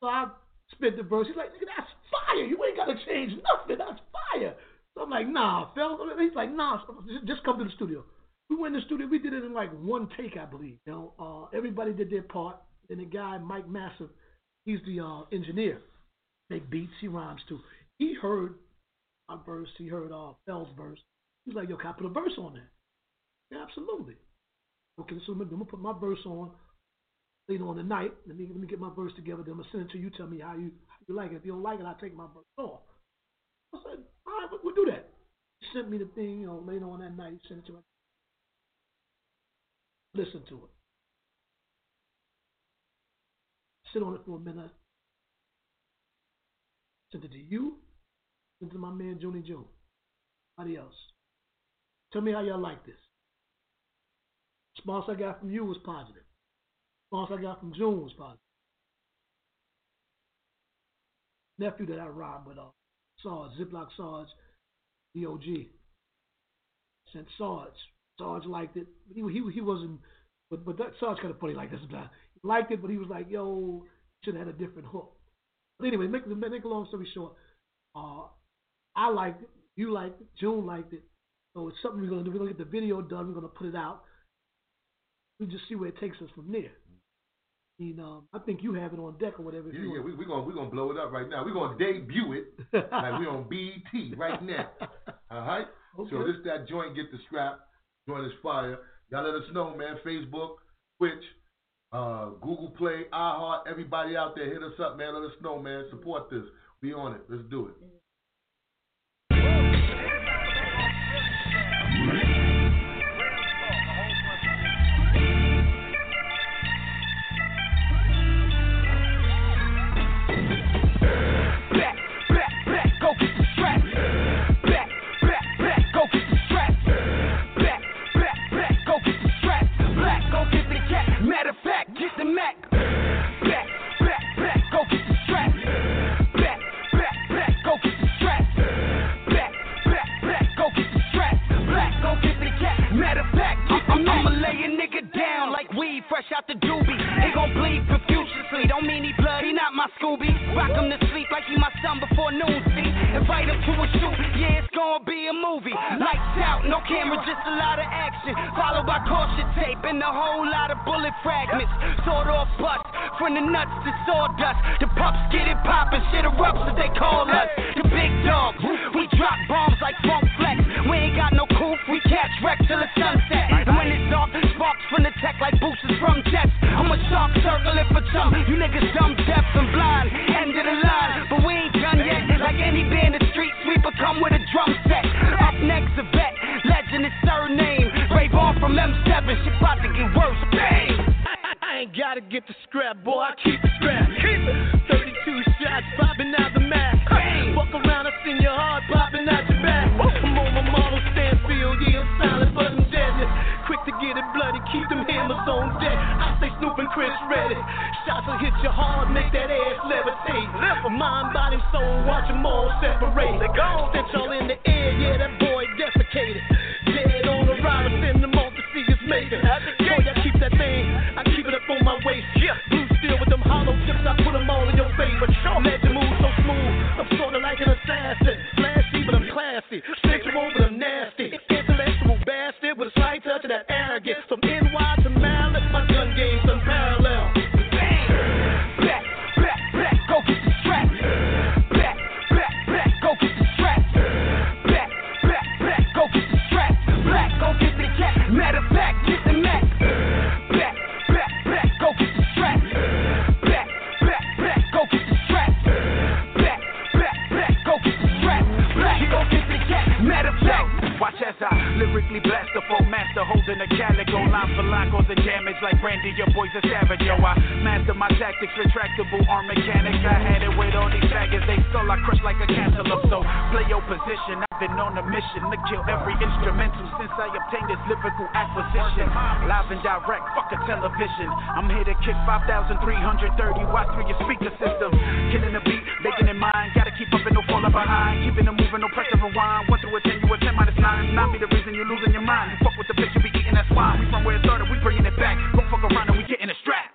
So I spit the verse. He's like, nigga, that's fire. You ain't got to change nothing. That's fire. So I'm like, nah, Phil. He's like, nah, just come to the studio. We went in the studio. We did it in like one take, I believe. You know, uh, everybody did their part. And the guy, Mike Massive, he's the uh, engineer. Make beats. He rhymes too. He heard my verse. He heard uh, Phil's verse. He's like, yo, can I put a verse on that?" Yeah, absolutely. Okay, so I'm gonna, put my verse on later on the night. Let me let me get my verse together. Then I'm gonna send it to you. Tell me how you how you like it. If you don't like it, I'll take my verse off. I said, all right, we'll, we'll do that. He sent me the thing, you know, later on that night. He sent it to me. Listen to it. Sit on it for a minute. Sent it to you. Sent it to my man Joni June. Anybody else? Tell me how y'all like this. Response I got from you was positive. Response I got from June was positive. Nephew that I robbed with, uh, Sarge, Ziploc Sarge, DOG. Sent Sarge. Sarge liked it. But he, he, he wasn't, but, but that Sarge kind of funny like this. He liked it, but he was like, yo, should have had a different hook. But anyway, make, make a long story short, uh, I liked it. You liked it. June liked it. So it's something we're going to do. We're to get the video done. We're going to put it out. We just see where it takes us from there. I mean, um, I think you have it on deck or whatever. Yeah, yeah, want. we, we're gonna we're gonna blow it up right now. We're gonna debut it (laughs) like we're on BET right now. (laughs) All right. Okay. So this that joint get the strap. Joint is fire. Y'all let us know, man. Facebook, Twitch, uh, Google Play, iHeart. Everybody out there, hit us up, man. Let us know, man. Support this. Be on it. Let's do it. Here to kick 5,330 watts through your speaker system. Killing the beat, making it mine. Gotta keep up and no falling behind. Keeping it moving, no pressure rewind. One through a ten, you a ten minus nine. Not be the reason you're losing your mind. You fuck with the bitch, you be eating that swine. We from where it started, we bringing it back. Don't fuck around and we getting a strap.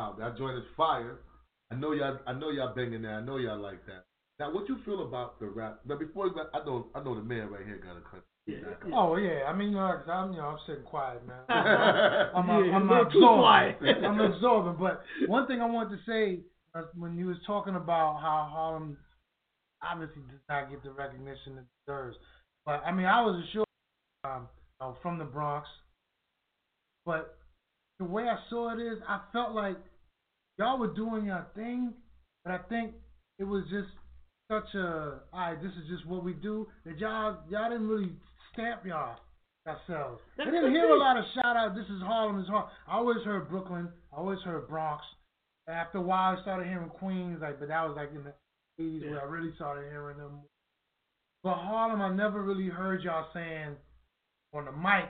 Wow, that joint is fire. I know y'all. I know y'all banging that. I know y'all like that. Now, what you feel about the rap? But before you, I know, I know the man right here got a cut. Oh yeah, I mean, you know, 'cause I'm, you know, I'm sitting quiet, man. (laughs) I'm, I'm, Yeah, I'm a little too absorbing. (laughs) I'm absorbing. But one thing I wanted to say uh, when you was talking about how Harlem obviously does not get the recognition it deserves, but I mean, I was assured um, you know, from the Bronx, but the way I saw it is, I felt like y'all were doing your thing, but I think it was just such a, all right, this is just what we do, that y'all y'all didn't really stamp y'all yourselves. I didn't hear a lot of shout out, this is Harlem, this is Harlem. I always heard Brooklyn, I always heard Bronx. After a while, I started hearing Queens, like, but that was like in the 80s where I really started hearing them. But Harlem, I never really heard y'all saying on the mic,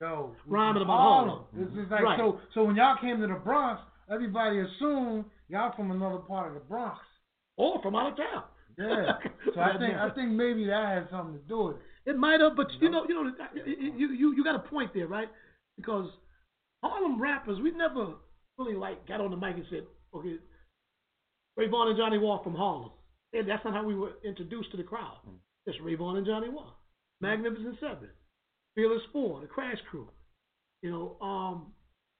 yo, Rhyming about Harlem. It's just mm-hmm. like Right. so. So when y'all came to the Bronx, everybody assumed y'all from another part of the Bronx. Or from out of town. Yeah. So I think I think maybe that had something to do with it. It might have, but you know, you know, you you you got a point there, right? Because Harlem rappers, we never really like got on the mic and said, okay, Rayvon and Johnny Wall from Harlem. And that's not how we were introduced to the crowd. It's Rayvon and Johnny Wall, Magnificent Seven, Fearless Four, the Crash Crew. You know, um,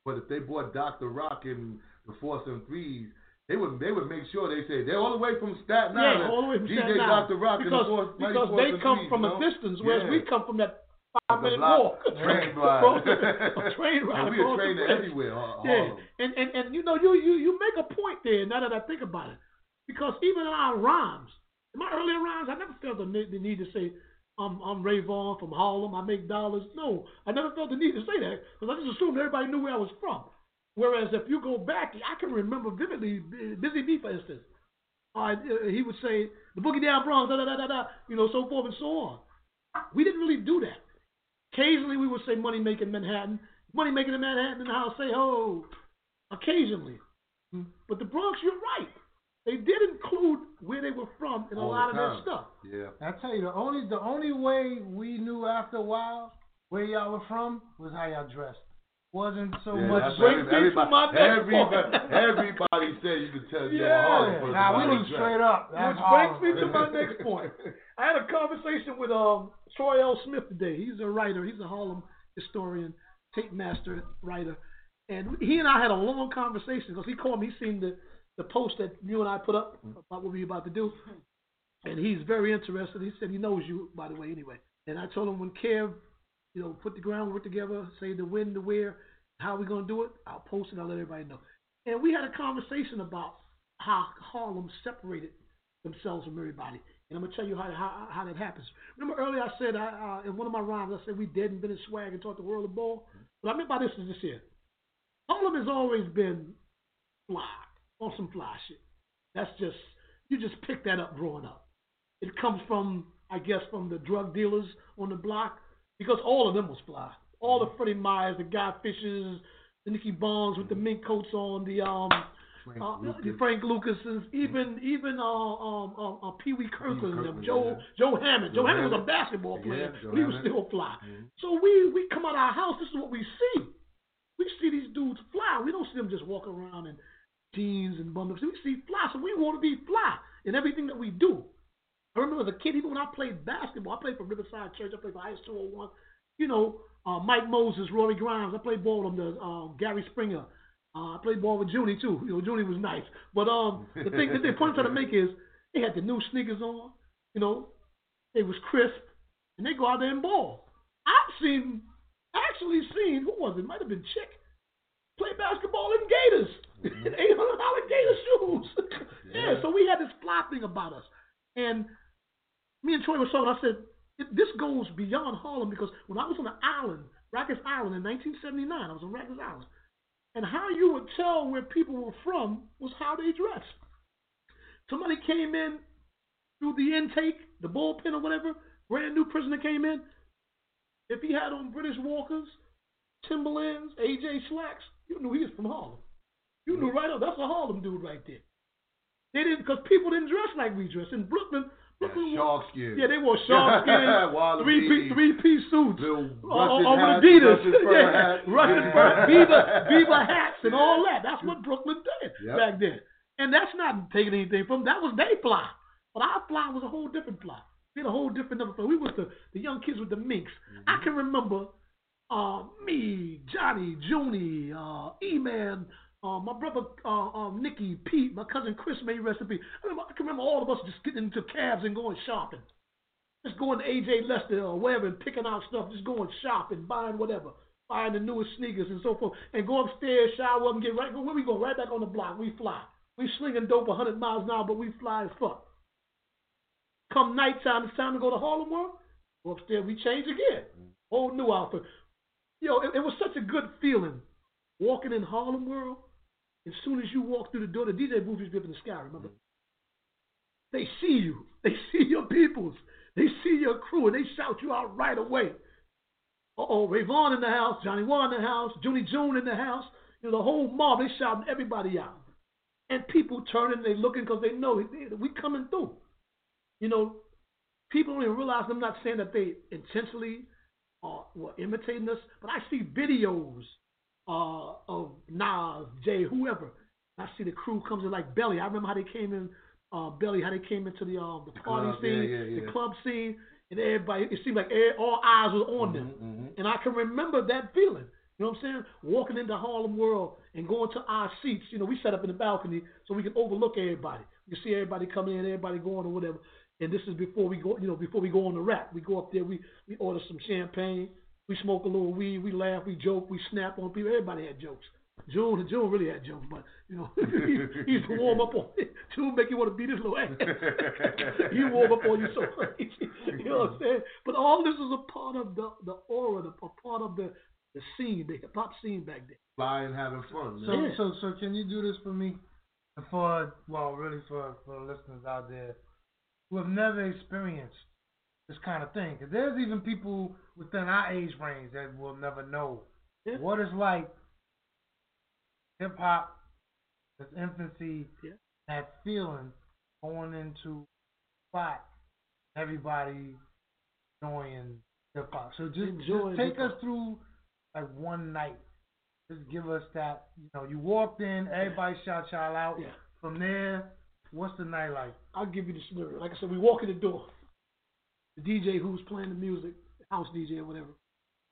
But if they bought Dr. Rock and the Four Seven Threes, they would they would make sure they say they're all the way from Staten Island. yeah, all the way from DJ Staten Island. Dr. Rock because, and the because they come Threes, from you a distance, whereas Yeah. we come from that five minute walk. train (laughs) ride. (laughs) a train ride. (laughs) And we a across the everywhere, Har- Yeah, and, and and you know you you you make a point there. Now that I think about it, because even in our rhymes, in my earlier rhymes, I never felt the need, the need to say I'm I'm Rayvon from Harlem. I make dollars. No, I never felt the need to say that because I just assumed everybody knew where I was from. Whereas if you go back, I can remember vividly Busy Bee, for instance. Uh, he would say the boogie down Bronx, da da da da da, you know, so forth and so on. We didn't really do that. Occasionally we would say money making Manhattan. money making in Manhattan the house say ho occasionally. But the Bronx, you're right. They did include where they were from in a lot the of their stuff. Yeah. I tell you, the only the only way we knew after a while where y'all were from was how y'all dressed. Wasn't so Yeah, much. that's what everybody, everybody, everybody, everybody said you could tell you're Yeah. Harlem for the Nah, we body was dress. straight up. That's Which Harlem. brings me to my next point. (laughs) I had a conversation with um Troy L. Smith today. He's a writer. He's a Harlem historian, tape master writer, and he and I had a long conversation because he called me. He seen the the post that you and I put up about what we were about to do, and he's very interested. He said he knows you, by the way, anyway. And I told him when Kev, you know, put the groundwork together, say the when, the where, how we gonna do it. I'll post it. I'll let everybody know. And we had a conversation about how Harlem separated themselves from everybody. And I'm gonna tell you how how, how that happens. Remember earlier I said I, uh, in one of my rhymes I said we dead and been in swag and taught the world of ball. What I meant by this is this here. Harlem has always been fly on some fly shit. That's just you just pick that up growing up. It comes from I guess from the drug dealers on the block because all of them was fly. All the Freddie Myers, the Guy Fishers, the Nicky Barnes with the mink coats on, the um Frank uh, Lucas. the Frank Lucas's, even even uh, um, um, uh, Pee Wee Kirkland, Kirkland, Joe yeah. Joe Hammond. Joe, Joe Hammond was a basketball player, Yeah, but he was still fly. Mhm. So we we come out of our house. This is what we see. We see these dudes fly. We don't see them just walk around in jeans and ups. We see fly, so we want to be fly in everything that we do. I remember as a kid, even when I played basketball, I played for Riverside Church. I played for IS 201. You know, uh, Mike Moses, Rory Grimes. I played ball with them. The uh, Gary Springer. Uh, I played ball with Junie too. You know, Junie was nice. But um, the thing, the point I'm trying to make is they had the new sneakers on. You know, they was crisp, and they go out there and ball. I've seen, actually seen, who was it? Might have been Chick play basketball in Gators, eight hundred dollar Gator shoes. (laughs) yeah, so we had this fly thing about us, and me and Troy were talking. I said this goes beyond Harlem because when I was on the island, Rikers Island in 1979, I was on Rikers Island, and how you would tell where people were from was how they dressed. Somebody came in through the intake, the bullpen or whatever, brand new prisoner came in. If he had on British Walkers, Timberlands, AJ Slacks, you knew he was from Harlem. You knew right off. That's a Harlem dude right there. They didn't, because people didn't dress like we dress in Brooklyn. Brooklyn Yeah, shark skin. Yeah, they wore shark (laughs) skin, three piece, three piece suits, all, all hats, Adidas, yeah, rusted fur, (laughs) beaver, beaver (laughs) hats, and all that. That's what Brooklyn did Yep. back then. And that's not taking anything from that was they fly, but our fly was a whole different fly. We had a whole different number. fly. We was the the young kids with the minks. I can remember uh, me, Johnny, Junie, uh, E-Man, uh, my brother uh, um, Nicky, Pete, my cousin Chris made recipe. I, remember, I can remember all of us just getting into cabs and going shopping. Just going to AJ Lester or wherever and picking out stuff, just going shopping, buying whatever, buying the newest sneakers and so forth, and go upstairs, shower up, and get right. Where we go? Right back on the block. We fly. We slinging dope 100 miles an hour, but we fly as fuck. Come nighttime, it's time to go to Harlem World. Go upstairs, we change again. Whole new outfit. Yo, it, it was such a good feeling walking in Harlem World. As soon as you walk through the door, the DJ booth used to be up in the sky, remember? Mm-hmm. They see you. They see your peoples. They see your crew, and they shout you out right away. Uh-oh, Rayvon in the house, Johnny Warren in the house, Junie June in the house. You know, the whole mob, they shouting everybody out. And people turning, they looking because they know we coming through. You know, people don't even realize I'm not saying that they intentionally are, were imitating us, but I see videos uh, of Nas, Jay, whoever. I see the crew comes in like Belly. I remember how they came in, uh, Belly, how they came into the uh, the party club, scene, yeah, yeah, the club scene, and everybody. It seemed like all eyes was on them, Mhm. and I can remember that feeling. You know what I'm saying? Walking into Harlem World and going to our seats. You know, we set up in the balcony so we can overlook everybody. You see everybody coming in, everybody going or whatever. And this is before we go, you know, before we go on the rap. We go up there, we we order some champagne, we smoke a little weed, we laugh, we joke, we snap on people. Everybody had jokes. June, June really had jokes, but you know, (laughs) he, he used to warm up on it. (laughs) June make you want to beat his little ass. (laughs) he warm up on you so crazy. You know what I'm saying? But all this is a part of the the aura, the a part of the the scene, the hip hop scene back then. Flying, having fun. So, Man. so, so, can you do this for me? For well, really for for listeners out there who have never experienced this kind of thing, because there's even people within our age range that will never know Yeah. what it's like hip hop, its infancy, Yeah. that feeling going into spot, everybody enjoying hip hop. So just, just take hip-hop. us through like one night. Just give us that. You know, you walked in, everybody shout y'all out. Yeah. From there, what's the night like? I'll give you the scenario. Like I said, we walk in the door. The DJ who's playing the music, house DJ or whatever,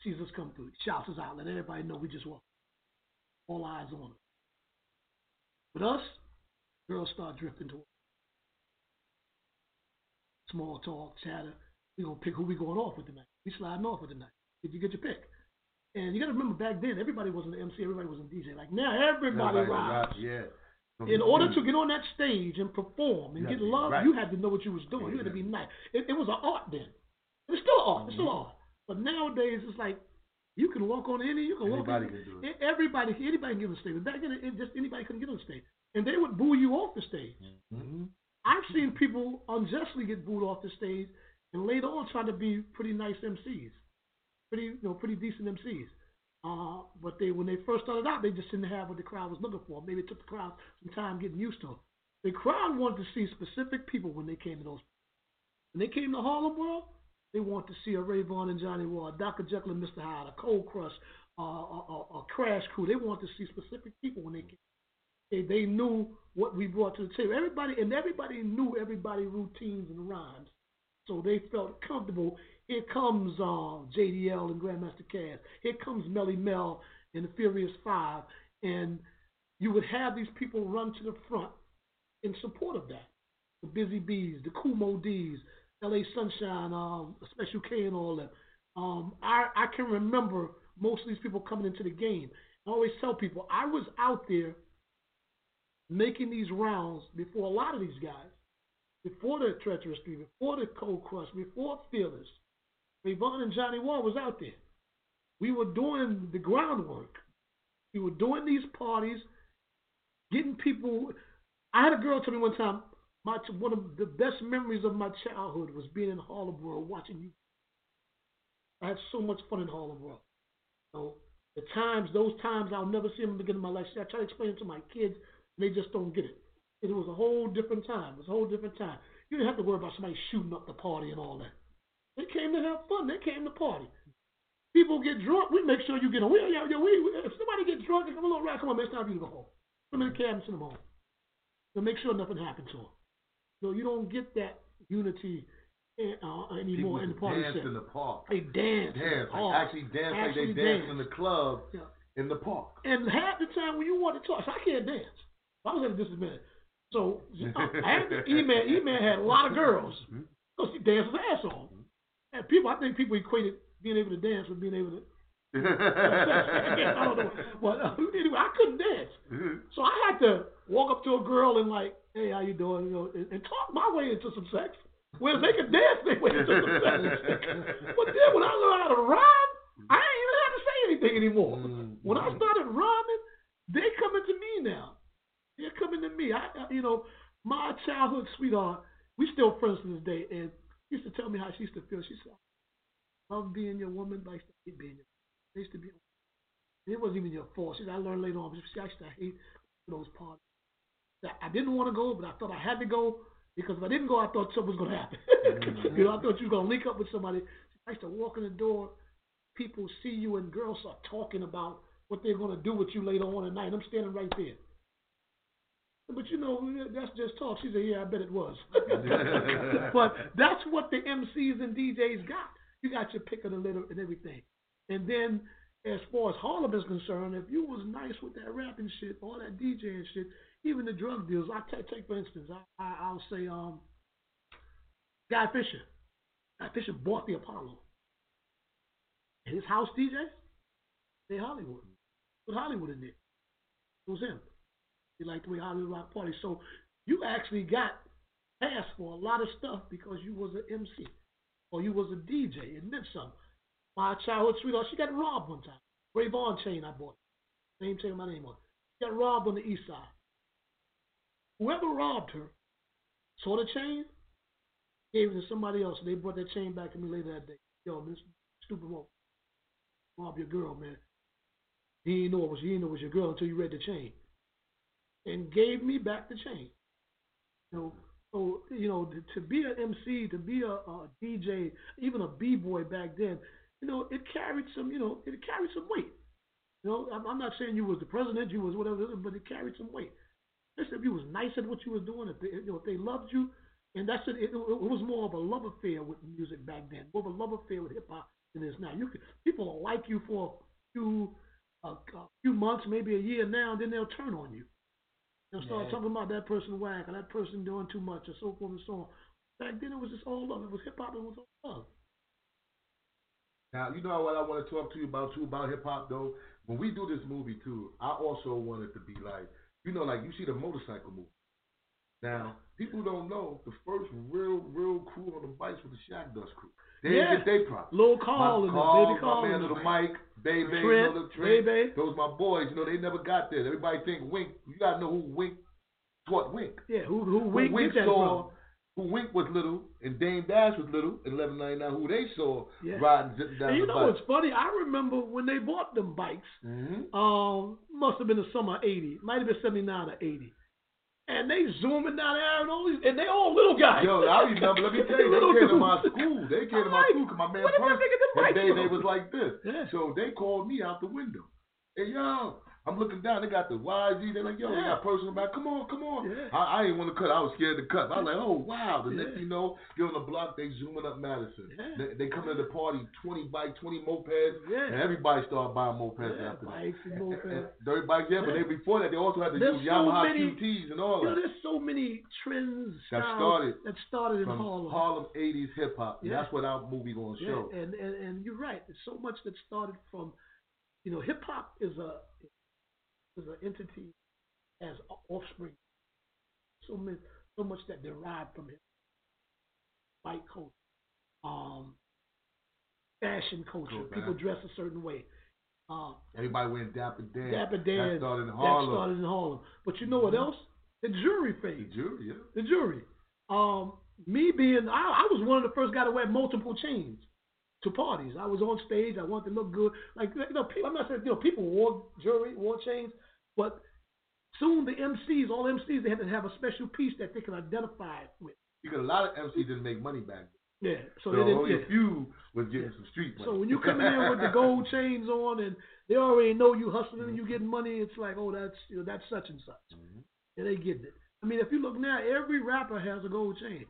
sees us come through. Shouts us out, let everybody know we just walked. All eyes on us. With us, girls start drifting toward small talk, chatter. We gonna pick who we going off with tonight. We sliding off with tonight. Did you get your pick? And you got to remember back then, everybody wasn't an MC, everybody was a DJ. Like now, everybody, Everybody rides. Yeah. In order to get on that stage and perform and get had to be love, right. you had to know what you was doing. You had to be nice. It, it was an art then. It's still an art. It's still Mm-hmm. art. But nowadays, it's like you can walk on any. You can walk. Anybody can do it. Everybody, anybody can get on stage. Back then, it just anybody couldn't get on stage, and they would boo you off the stage. Mm-hmm. I've seen people unjustly get booed off the stage, and later on try to be pretty nice MCs, pretty you know pretty decent MCs. Uh, but they when they first started out, they just didn't have what the crowd was looking for. Maybe it took the crowd some time getting used to. it. The crowd wanted to see specific people when they came to those. When they came to Harlem World, they wanted to see a Rayvon and Johnny Ward, Dr. Jekyll and Mr. Hyde, a Cold Crush, uh, a, a, a Crash Crew. They wanted to see specific people when they came. They, they knew what we brought to the table. Everybody and everybody knew everybody routines and rhymes, so they felt comfortable. Here comes uh, JDL and Grandmaster Caz. Here comes Melle Mel and the Furious Five, and you would have these people run to the front in support of that. The Busy Bees, the Kool Moe Dee's, L.A. Sunshine, um, Special K, and all that. Um, I I can remember most of these people coming into the game. I always tell people I was out there making these rounds before a lot of these guys, before the Treacherous Three, before the Cold Crush, before Fearless. Rayvon and Johnny Wall was out there. We were doing the groundwork. We were doing these parties, getting people. I had a girl tell me one time, my one of the best memories of my childhood was being in Harlem World watching you. I had so much fun in Harlem World. So the times, those times, I'll never see them again in my life. See, I try to explain it to my kids, and they just don't get it. It was a whole different time. It was a whole different time. You didn't have to worry about somebody shooting up the party and all that. They came to have fun. They came to party. People get drunk. We make sure you get on. We, yo, yo, we, if somebody get drunk come a little right, come on, man, it's time for you to go home. Put them in the cab and send them home. So make sure nothing happens to them. So you don't get that unity eh, uh, anymore People in the party They dance set. in the park. They dance. Dance, like hard. actually dance Actually like they dance dance. in the club Yeah. in the park. And half the time when you want to talk, so I can't dance. I was at a disadvantage. So I had to, E-Man, E-Man had a lot of girls. (laughs) So she danced her ass off. And people, I think people equated being able to dance with being able to. I don't know. But uh, anyway, I couldn't dance. So I had to walk up to a girl and like, hey, how you doing? You know, and, and talk my way into some sex. Whereas they could dance their way into some sex. (laughs) but then when I learned how to rhyme, I ain't even had to say anything anymore. When I started rhyming, they coming to me now. They're coming to me. I, I, you know, my childhood sweetheart. We still friends to this day, and she used to tell me how she used to feel. She said, "I love being your woman, but I used to hate being your." I used to be. It wasn't even your fault. She said, I learned later on. She used to hate those parties. I didn't want to go, but I thought I had to go because if I didn't go, I thought something was going to happen. (laughs) you know, I thought you were going to link up with somebody. I used to walk in the door, people see you, and girls start talking about what they're going to do with you later on at night. I'm standing right there. But you know, that's just talk. She said, "Yeah, I bet it was." (laughs) but that's what the MCs and DJs got. You got your pick of the litter and everything. And then, as far as Harlem is concerned, if you was nice with that rapping shit, all that DJing shit, even the drug deals. I take, take for instance, I, I I'll say, um, Guy Fisher. Guy Fisher bought the Apollo. And his house DJ, they Hollywood. Put Hollywood in there. It was him. He liked the way Hollywood rock party. So you actually got passed for a lot of stuff because you was an MC or you was a DJ. It meant something. My childhood sweetheart, she got robbed one time. Rayvon chain I bought. Name chain, my name on. She got robbed on the east side. Whoever robbed her saw the chain, gave it to somebody else. and They brought that chain back to me later that day. Yo, this stupid woman robbed your girl, man. He didn't know it was he didn't know it was your girl until you read the chain, and gave me back the chain. You know, so you know to, be an MC, to be a, a DJ, even a b boy back then, you know, it carried some, you know, it carried some weight. You know, I'm, I'm not saying you was the president, you was whatever, but it carried some weight. Listen, if you was nice at what you was doing, if they, you know, if they loved you, and that's it, it, it was more of a love affair with music back then, more of a love affair with hip hop than it is now. You can, people will like you for a few, a, a few months, maybe a year now, and then they'll turn on you. They'll start Yeah. talking about that person whack or that person doing too much or so forth and so on. Back then it was just all love. It was hip hop. It was all love. Now, you know what I want to talk to you about too about hip hop though. When we do this movie too, I also want it to be like, you know, like you see the motorcycle movie. Now, people don't know the first real, real crew on the bikes was the Shack Dust crew. They Yeah. didn't get their props. Lil Carl and the Carl, Baby Carl my man Little Mike, Baby, Trent, you know, the Trent, Baby. those my boys. You know, they never got there. Everybody think Wink. You gotta know who Wink taught Wink. Yeah, who who Wink Wink that saw, from? who Wink was little and Dame Dash was little in 1199. Who they saw Yeah. riding down And you know what's funny? I remember when they bought them bikes. Mm-hmm. Um, must have been the summer of '80. Might have been '79 or '80. And they zooming down there and all these, and they all little guys. Yo, I remember. Let me tell you, (laughs) they came to my school. They came to my school because my man Where did Perk, the and they, they was like this. Yeah. So they called me out the window. Hey, yo, I'm looking down. They got the YZ. They're like, yo, they got personal back. Come on, come on. Yeah. I, I ain't want to cut. I was scared to cut. I was like, oh, wow. The next you know, you're on the block, they zooming up Madison. Yeah. They, they come to the party, 20 bikes, 20 mopeds, Yeah. and everybody started buying mopeds Yeah, after that. bikes and mopeds. Dirty bikes, yeah, but they, before that, they also had to There's use so Yamaha many- QTs and all You know, that. there's so many trends That started that started in From Harlem. Harlem 80s hip hop. Yeah. That's what our movie gonna Yeah, show. and, and and you're right. There's so much that started from, you know, hip hop is a is an entity as offspring. So many, so much that derived from it. White culture, um, fashion culture. Cool, People dress a certain way. Uh, Everybody went Dapper Dan. Dapper Dan. That started in That Harlem. started in Harlem. But you know what else? The jury The phase. jury, yeah. The jury. Um, me being, I, I was one of the first guys to wear multiple chains to parties. I was on stage. I wanted to look good. Like you know, people, I'm not saying you know people wore jewelry, wore chains, but soon the MCs, all MCs, they had to have a special piece that they could identify with. Because a lot of MCs didn't make money back then. Yeah. So, So, they didn't. only yeah. a few was getting some street money. So when you coming in with the (laughs) gold chains on and they already know you hustling and you mm-hmm. getting money, it's like, oh, that's you know that's such and such. Mm-hmm. And they getting it. I mean, if you look now, every rapper has a gold chain.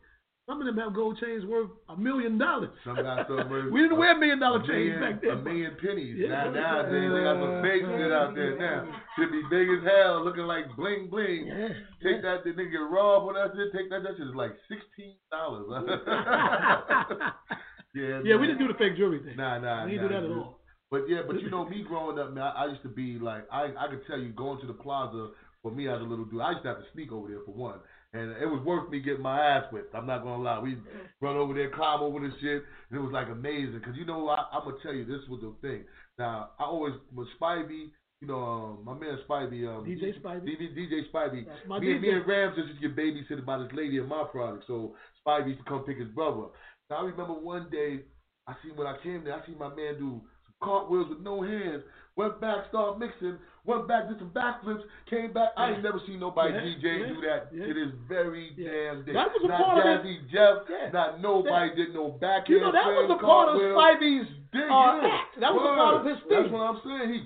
Some of them have gold chains worth a million dollars. Some got some (laughs) worth we didn't wear million dollar a chains million, back then. A million pennies. Yeah. Now nowadays they got some fake shit out there now. Should be big as hell, looking like bling bling. Yeah. Take that, the nigga get robbed for that shit. Take that, that shit is like sixteen dollars. (laughs) (laughs) yeah. Yeah, we didn't do the fake jewelry thing. Nah, nah, we didn't nah, do that at all. But yeah, but you know me growing up, man, I, I used to be like, I I could tell you going to the plaza for me as a little dude, I used to have to sneak over there for one, and it was worth me getting my ass whipped. I'm not gonna lie, we run over there, climb over the shit, and it was like amazing. Cause you know, I, I'm gonna tell you, this was the thing. Now I always with Spivey. You know, um, my man Spivey, um, DJ Spivey. DJ, DJ Spivey. That's my me, and- me and Rams to get babysitted by this lady in my product. So Spivey used to come pick his brother. up. Now I remember one day I seen when I came there, I seen my man do some cartwheels with no hands. Went back, started mixing. Went back, did some backflips. Came back. I ain't never seen nobody Yeah, DJ yeah, do that. yeah. It is very Yeah. damn big. That was a not part of it. Jazzy Jeff. Yeah. Not nobody did no back You know, that was a part of Spivey's uh, act. That was a part of his thing. That's what I'm saying. He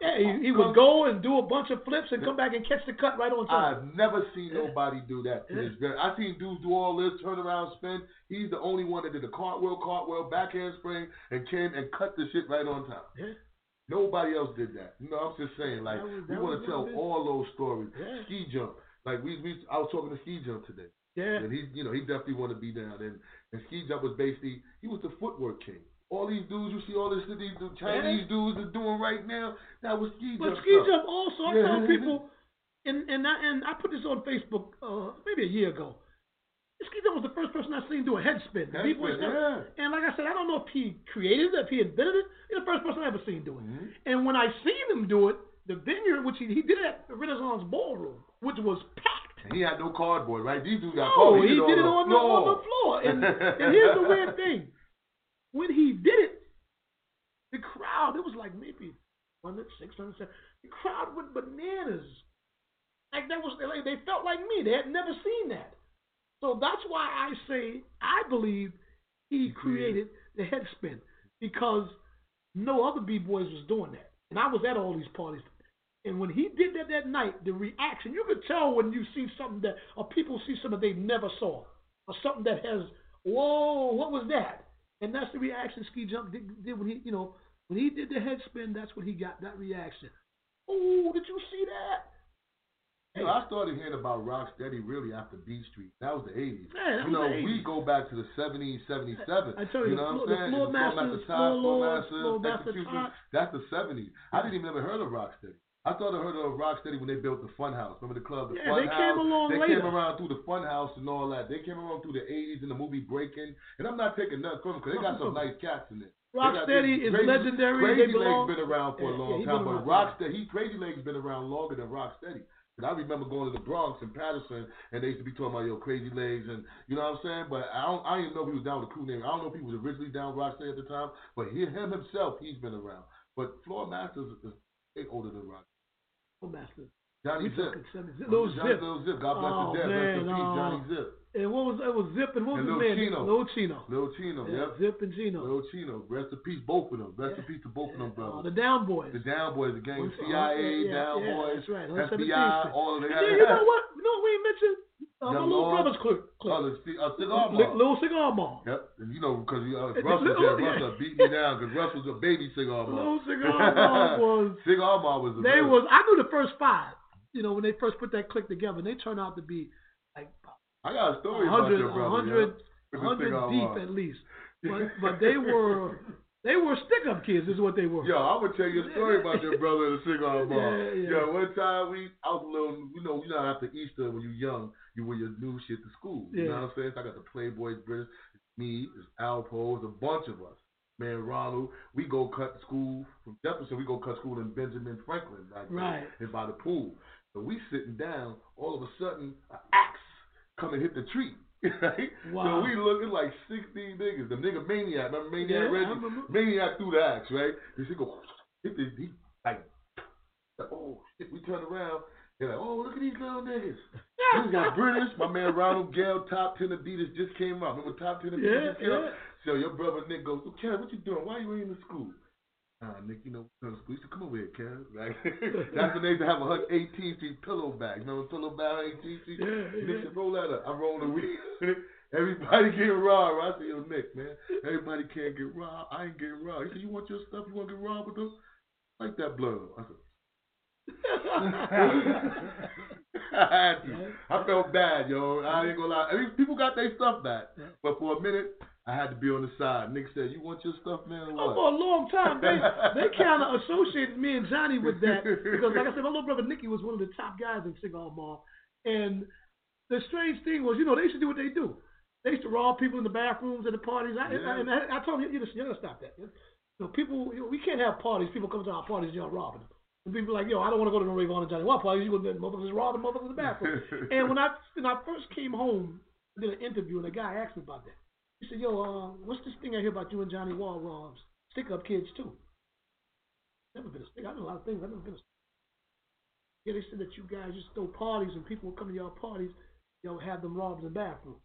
Yeah, he, he would go and do a bunch of flips and come back and catch the cut right on time. I've never seen nobody do that. Yeah. this very- I seen dudes do all this, turn around, spin. He's the only one that did the cartwheel, cartwheel, backhand spring, and came and cut the shit right on time. Yeah. Nobody else did that. You know, I'm just saying, like, was- we want to tell his- all those stories. Yeah. Ski jump. Like, we, we, I was talking to Ski Jump today. Yeah. And he, you know, he definitely want to be down. And, and Ski Jump was basically, he was the footwork king. All these dudes, you see all this, these the Chinese dudes are doing right now, that was Ski Jump. But ski stuff. jump also, I Yeah. tell people, and and I, and I put this on Facebook uh, maybe a year ago. Ski jump was the first person I seen do a head spin. Head spin, yeah. And like I said, I don't know if he created it, if he invented it. He's the first person I ever seen do it. Mm-hmm. And when I seen him do it, the vineyard, which he, he did it at the Renaissance Ballroom, which was packed. And he had no cardboard, right? These dudes got No, cardboard. he did it on the, on the floor. And, and (laughs) here's the weird thing. When he did it, the crowd, it was like maybe 500, 600, 700. The crowd went bananas. Like that was like they felt like me. They had never seen that. So that's why I say I believe he mm-hmm. created the head spin because no other b boys was doing that, and I was at all these parties. And when he did that that night, the reaction you could tell when you see something that or people see something they never saw or something that has whoa, what was that? And that's the reaction Ski Jump did, did when he you know when he did the head spin. That's what he got that reaction. Oh, did you see that? You know, I started hearing about Rocksteady really after Beat Street. That was the 80s. Yeah, that you know, the we go back to the 70s, 77. I tell you, the know floor- what I'm saying? Floor Masters, Floor Masters, Floor Master Execution. That's the 70s. I didn't even ever heard of Rocksteady. I thought I heard of Rocksteady when they built the Fun House. Remember the club, the Yeah, Fun they House? came along they later. came around through the Fun House and all that. They came around through the 80s and the movie Breaking. And I'm not taking nothing from them because they got some nice cats in it. Rocksteady is Crazy- legendary. Crazy Legs been around for a long yeah, time, but. Rocksteady, he Crazy Legs been around longer than Rocksteady. And I remember going to the Bronx and Patterson, and they used to be talking about yo Crazy Legs, and you know what I'm saying. But I don't, I didn't know if he was down with the crew name. I don't know if he was originally down with Rocksteady at the time, but he, him himself, he's been around. But Floor Masters is way older than Rock. Floor Masters. Johnny Zip. talking 70s. Little Johnny Zip. Little Zip. God bless Oh, his dead. Rest in peace, Johnny oh. Zip. And what was it was Zip and what was And his Lil man? Chino. Lil Chino. Lil Chino, Yeah, yep. Zip and Chino. Lil Chino. Rest in peace, both of them. Rest in peace to both of them Uh, the Down Boys. The Down Boys, the gang, CIA, yeah, yeah, Down yeah, Boys, that's right, FBI, 117th. all of And that. then you know what? You know what we ain't mentioned? Uh, my little brother's clip. clip. Oh, the uh, cigar bar. Little Cigar Mall. Yep, and you know because uh, Russell, little- yeah, Russell beat me down because Russell's a baby cigar bar. Little Cigar Mall (laughs) was. cigar bar was the They best. was. I knew the first five. You know when they first put that click together, and they turned out to be I got a story a about hundred, your brother. a hundred, yo. a hundred deep bar. at least. But (laughs) but they were they were stick up kids, is what they were. Yo, I'm gonna tell you a story about your (laughs) brother at the cigar bar. Yeah, yeah. Yo, one time we, I was a little, you know, you know, after Easter when you're young, you wear your new shit to school. You Yeah. know what I'm saying? So I got the Playboy British, me, it's Alpo, it's a bunch of us. Man, Ronald, we go cut school from Jefferson. We go cut school in Benjamin Franklin, there, Right. and by the pool. So we sitting down. All of a sudden, an axe come and hit the tree. (laughs) Right? Wow. So we looking like 16 niggas. The nigga Maniac, remember Maniac Yeah, Reggie? Maniac threw the axe, right? This go, hit the, he like, oh shit. We turn around. They're like, oh look at these little niggas. (laughs) We got British. My man Ronald Gale, Top Ten Adidas just came out. Remember Top Ten Adidas Yeah, just came out? yeah. So your brother Nick goes, Kev, what you doing? Why you ain't in the school? Ah, Nick, you know, we go to school. He said, come over here, Kev. Right? (laughs) That's when they used to have a 18th Street pillow bag. You know, a pillow bag, 18th Street. Yeah, Nick yeah. roll that up. I roll the weed. (laughs) Everybody get robbed. I said, yo, Nick, man, everybody can't get robbed. I ain't getting robbed. He said, you want your stuff? You want to get robbed with them? Like that blood. I said, (laughs) I had to. I felt bad, yo. I ain't gonna lie. I mean, people got their stuff back, but for a minute, I had to be on the side. Nick said, "You want your stuff, man, or Oh, what?" for a long time, they they (laughs) kind of associated me and Johnny with that because, like I said, my little brother Nicky was one of the top guys in Cigar Mall, and the strange thing was, you know, they used to do what they do. They used to rob people in the bathrooms at the parties. I, Yeah. and I, I told them, you, you, you gotta stop that. You know, people, you know, we can't have parties. People come to our parties, know, robbing them. And people are like, yo, I don't want to go to no Rayvon and Johnny Wall parties. You go to motherfuckers robbing motherfuckers in the bathroom. (laughs) and when I when I first came home, I did an interview, and a guy asked me about that. He said, "Yo, uh, what's this thing I hear about you and Johnny Wall uh, stick up kids too?" Never been a stick. I know a lot of things. I've never been a stick. Yeah, they said that you guys just throw parties and people will come to your parties, you know, have them robbed in the bathroom.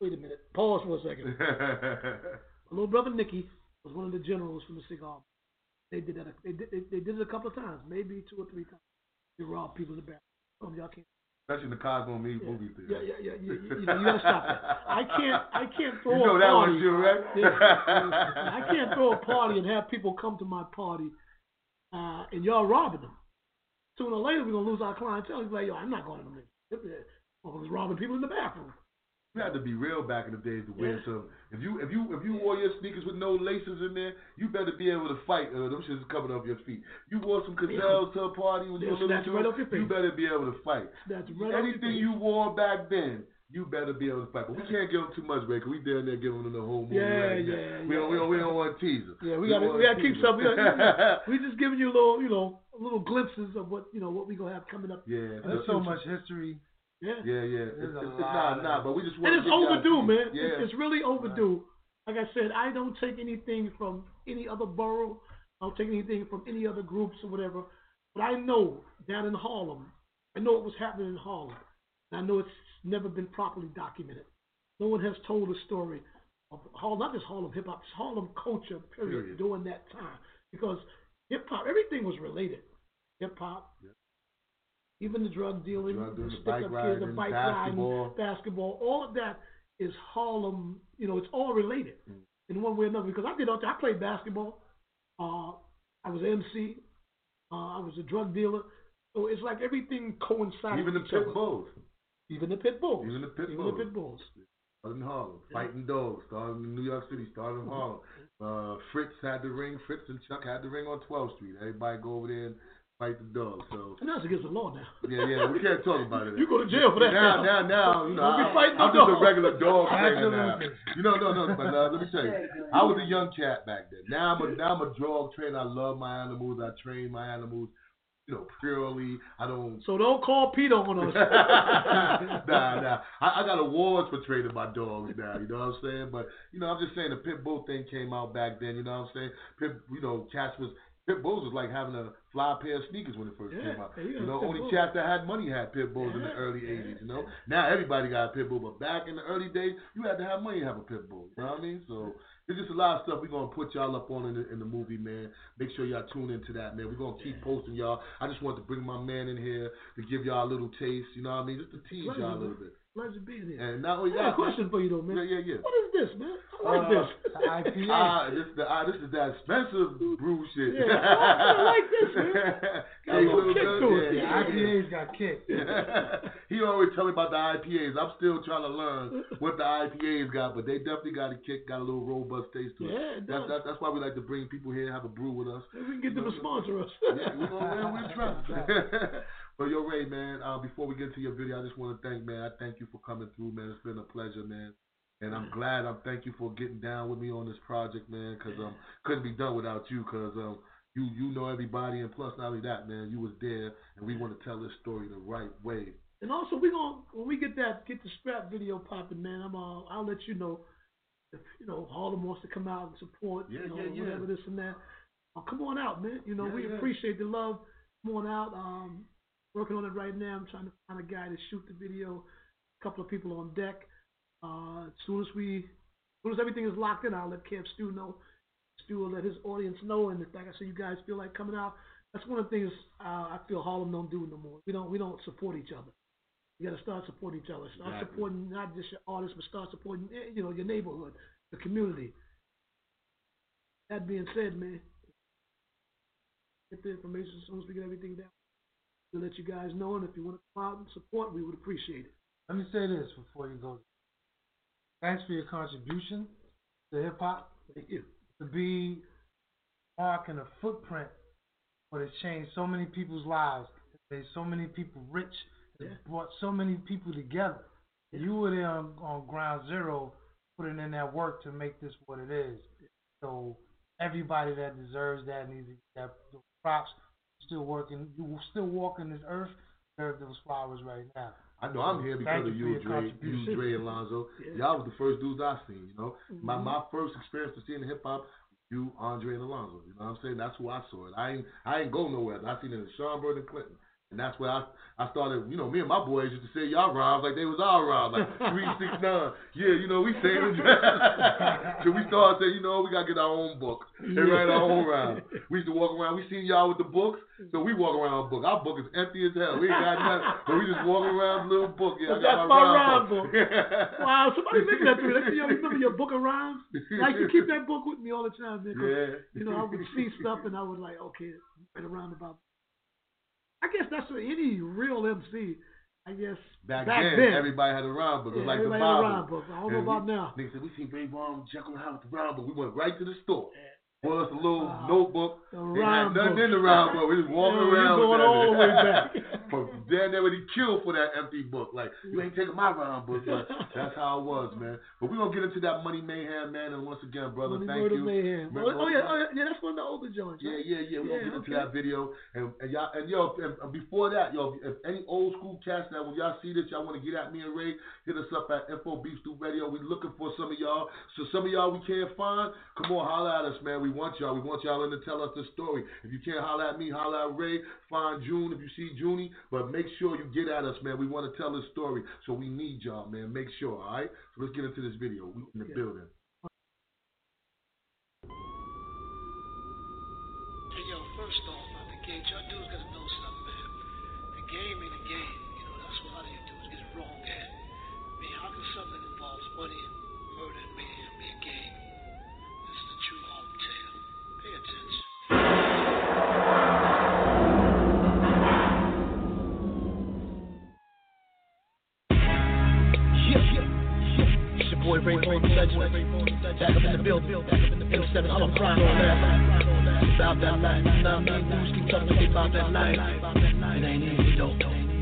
Wait a minute. Pause for a second. (laughs) My little brother Nicky was one of the generals from the cigar. They did that. They did. They, they did it a couple of times, maybe two or three times. They robbed people in the bathroom. Some of y'all can't. Especially in the Cosmo Me movie theater. Yeah, yeah, yeah. You, you, you gotta stop that. I can't. I can't throw (laughs) You know a that party. one, you, right? (laughs) I can't throw a party and have people come to my party, uh, and y'all robbing them. Sooner or later, we're gonna lose our clientele. He's like, yo, I'm not going to them. Was robbing people in the bathroom. You had to be real back in the days to wear Yeah. some. If you if you if you wore your sneakers with no laces in there, you better be able to fight. Uh, them shits coming off your feet. You wore some gazelles to a party when you They'll were little snatch right dude, off your You better be able to fight. Snatch right Anything you wore back then, you better be able to fight. But we can't give them too much, Ray, 'cause we down there giving them the whole movie. Yeah, right now. yeah, We don't we don't we don't want to tease them. Yeah, we don't gotta we gotta keep tease 'em. some. We, gotta, (laughs) we just giving you a little, you know, little glimpses of what you know what we gonna have coming up. Yeah, There's so future. much history. Yeah. Yeah, yeah. It's, it's, it's not nah, but we just And want it's overdue, man. Yeah. It's, it's really overdue. Like I said, I don't take anything from any other borough. I don't take anything from any other groups or whatever. But I know down in Harlem, I know what was happening in Harlem. And I know it's never been properly documented. No one has told a story of Harlem, not just Harlem hip hop, Harlem culture, period, Period. during that time. Because hip hop, everything was related. Hip hop, even the drug dealing, Drug dealing, the the stick bike up kids, the riding, bike basketball. riding, basketball, all of that is Harlem. You know, it's all related Mm. in one way or another. Because I did, all- I played basketball. Uh, I was an MC. Uh, I was a drug dealer. So it's like everything coincided. Even the pit other. bulls. Even the pit bulls. Even the pit Even bulls. the pit bulls. Started in Harlem. Fighting dogs. Started in New York City. Started in Harlem. Uh, Fritz had the ring. Fritz and Chuck had the ring on 12th Street. Everybody go over there and fight the dogs. So And that's against the law now. yeah, yeah, we can't talk about it. (laughs) You go to jail for that Now, now. now, now, you know, I, fighting I'm no just a regular dog (laughs) trainer now. You know, no, no, but uh, let me tell you, (laughs) I was a young cat back then. Now I'm a now I'm a dog trainer. I love my animals. I train my animals, you know, purely. I don't. So don't call Peter on us. nah, nah. I, I got awards for training my dogs now. You know what I'm saying? But you know, I'm just saying the pit bull thing came out back then. You know what I'm saying? Pit, you know, cats was pit bulls was like having a fly pair of sneakers when it first Yeah, came out. you know, only cats that had money had pit bulls in the early yeah, 80s. You know, now everybody got a pit bull, but back in the early days, you had to have money to have a pit bull. You know what I mean? So. There's just a lot of stuff we're gonna put y'all up on in the, in the movie, man. Make sure y'all tune into that, man. We're gonna keep posting y'all. I just want to bring my man in here to give y'all a little taste, you know what I mean? Just to tease y'all a little bit. Pleasure being here. And not only I got that, a question for you though, man. Yeah, yeah, yeah. What is this, man? I like Uh, this. The IPA. (laughs) Ah, this the ah, this is that expensive brew shit. Yeah, I like this, man. (laughs) Got a little little kick to it. The yeah, yeah. IPA's got kicked. (laughs) he always tell me about the IPAs. I'm still trying to learn what the IPAs got, but they definitely got a kick, got a little robust taste to it. Yeah, it that's, does. that's that's why we like to bring people here and have a brew with us. Maybe we can get them to sponsor us. Yeah, we're gonna we're trying. But yo, Ray, man, uh, before we get to your video, I just want to thank, man. I thank you for coming through, man. It's been a pleasure, man. And I'm glad. I'm thank you for getting down with me on this project, man. Cause um couldn't be done without you. Cause um you you know everybody, and plus not only that, man, you was there, and we want to tell this story the right way. And also, we gonna when we get that get the strap video popping, man. I'm uh, I'll let you know if you know Harlem wants to come out and support, Yeah, you know, yeah, yeah. whatever this and that. Uh, come on out, man. You know, Yeah, we yeah. appreciate the love. Come on out. Um, working on it right now. I'm trying to find a guy to shoot the video. A couple of people on deck. Uh, as soon as we, as soon as everything is locked in, I'll let Kev Stu know. Stu will let his audience know, and if, like I said, you guys feel like coming out. That's one of the things uh, I feel Harlem don't do no more. We don't we don't support each other. You got to start supporting each other. Start Exactly. supporting not just your artists, but start supporting eh, you know your neighborhood, the community. That being said, man, get the information as soon as we get everything down. We'll let you guys know, and if you want to come out and support, we would appreciate it. Let me say this before you go. Thanks for your contribution to hip hop. Thank you. To be marking a footprint what has changed so many people's lives, made so many people rich, it Yeah. brought so many people together. You were there on, on ground zero, putting in that work to make this what it is. So everybody that deserves that needs to get that props. Still working, you still walking this earth. Deserve those flowers right now. I know I'm here because Thank of you you, for your Dre, you, Dre, and Lonzo. (laughs) yeah. Y'all was the first dudes I seen. You know, my Mhm. my first experience to seeing hip hop, you, Andre, and Alonzo. You know what I'm saying? That's who I saw it. I ain't I ain't go nowhere. I seen it in Schomburg and Clinton. And that's where I I started, you know, me and my boys used to say y'all rhymes like they was our rhymes, like (laughs) three, six, nine. Yeah, you know, we saying (laughs) it. so we started saying, you know, we gotta get our own book and write our own rhymes. We used to walk around, we seen y'all with the books, so we walk around with a book. Our book is empty as hell. We ain't got nothing. So we just walking around with a little book. Yeah, I got That's my, my rhyme rhyme book. Wow, somebody mentioned that to me. Yo, you remember your book of rhymes? I used to keep that book with me all the time, man. Yeah. You know, I would see stuff and I would like, okay, right around about. I guess that's what any real MC, I guess. Back, Back then, then. everybody had a rhyme book. It was Yeah, like the everybody had a Bible. rhyme book. I don't know about we, now. Niggas said, we seen Baby Mom Jekyll and Hyde with the rhyme book. We went right to the store. Bought us a little Uh, notebook. the had nothing book. in the rhyme book. We just walking Yeah, around. going all the way back. (laughs) (laughs) for damn near he killed for that empty book. Like you ain't taking my rhyme book, but (laughs) that's how it was, man. But we are gonna get into that money mayhem, man. And once again, brother, Money, thank you. Mayhem. Remember- Oh, oh, yeah, oh yeah, yeah, that's one of the older joints. Yeah, right? yeah, yeah. We're Yeah, gonna get into okay. that video. And, and y'all and yo, and, before that, yo, if any old school cats that when y'all see this, y'all want to get at me and Ray, hit us up at Info Beef Stew Radio. We looking for some of y'all. So some of y'all we can't find, come on, holler at us, man. We want y'all. We want y'all in to tell us the story. If you can't holler at me, holler at Ray. Find June if you see Junie. But make sure you get at us, man. We want to tell this story. So we need y'all, man. Make sure, all right? So let's get into this video. We in the Yeah. building. Hey, yo, first off, the gate, y'all dudes gotta know something, man. The game ain't a game. Building. M7 Harlem Prime on that. About that life. You know what I mean? Keep talking to me about that life. It ain't easy though.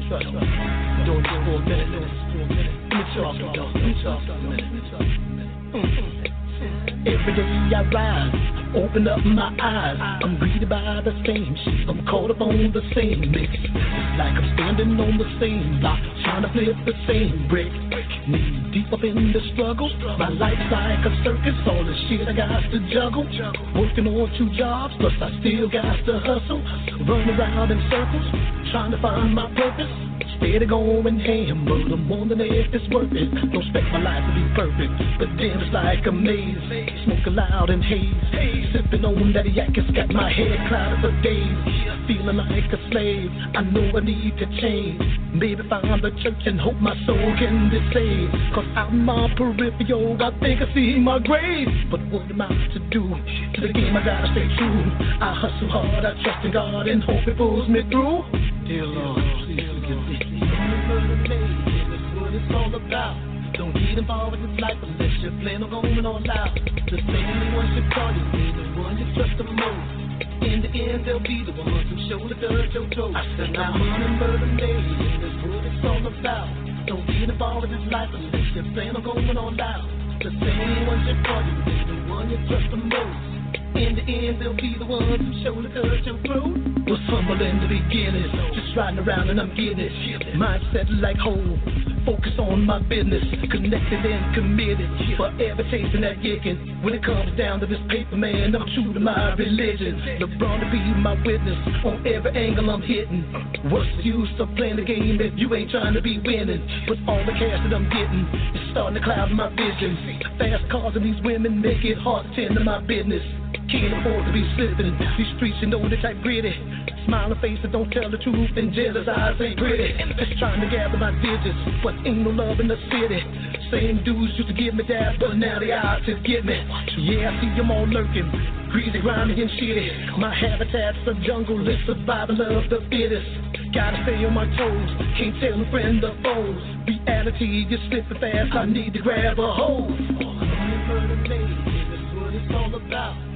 Trust me. Doing this for a minute. Let me talk to you though. Let me talk to you a minute. Every day I rise, open up my eyes. I'm greeted by the same shit. I'm caught up on the same mix. Like I'm standing on the same block, trying to flip the same brick. Knee deep up in the struggle. My life's like a circus, all the shit I got to juggle. Working on two jobs, plus I still got to hustle. Run around in circles, trying to find my purpose. Steady going ham, but I'm wondering if it's worth it. Don't expect my life to be perfect, but damn, it's like a maze. Smoking loud and haze, sipping on that yak, it's got my head clouded for days. Feeling like a slave, I know I need to change. Maybe find the church and hope my soul can be saved. Cause in my peripheral, I think I see my grave. But what am I to do? To the game, I gotta stay true. I hustle hard, I trust in God and hope it pulls me through. Dear Lord, please forgive me. Get involved with this life unless you plan on going all out. The same ones you be the one you trust the most. In the end, they'll be the ones who show the dirt your toes. And I said, now money, murder, mayhem, that's what it's all about. Don't get involved with this life unless you plan on going all out. The same ones you be the one you trust the most. In the end, they'll be the ones who show the your throat. Was humble in the beginning, just riding around and I'm getting it. Mindset like whole, focus on my business, connected and committed. Forever chasing that yiggin'. When it comes down to this paper, man, I'm true to my religion. LeBron to be my witness on every angle I'm hitting. What's the use of playing the game if you ain't trying to be winning? With all the cash that I'm getting, it's starting to cloud my vision. Fast cars and these women make it hard to tend to my business. Can't afford to be slipping. These streets, you know, they type gritty. Smiling face that don't tell the truth, and jealous eyes ain't pretty. Just trying to gather my digits, but ain't no love in the city. Same dudes used to give me that, but now the odds just get me. Yeah, I see them all lurking, greasy, grimy, and shitty. My habitat's a jungle, it's survival of the fittest. Gotta stay on my toes, can't tell a friend or foes. Reality, you're slipping fast, I need to grab a hold. That's what it's all about.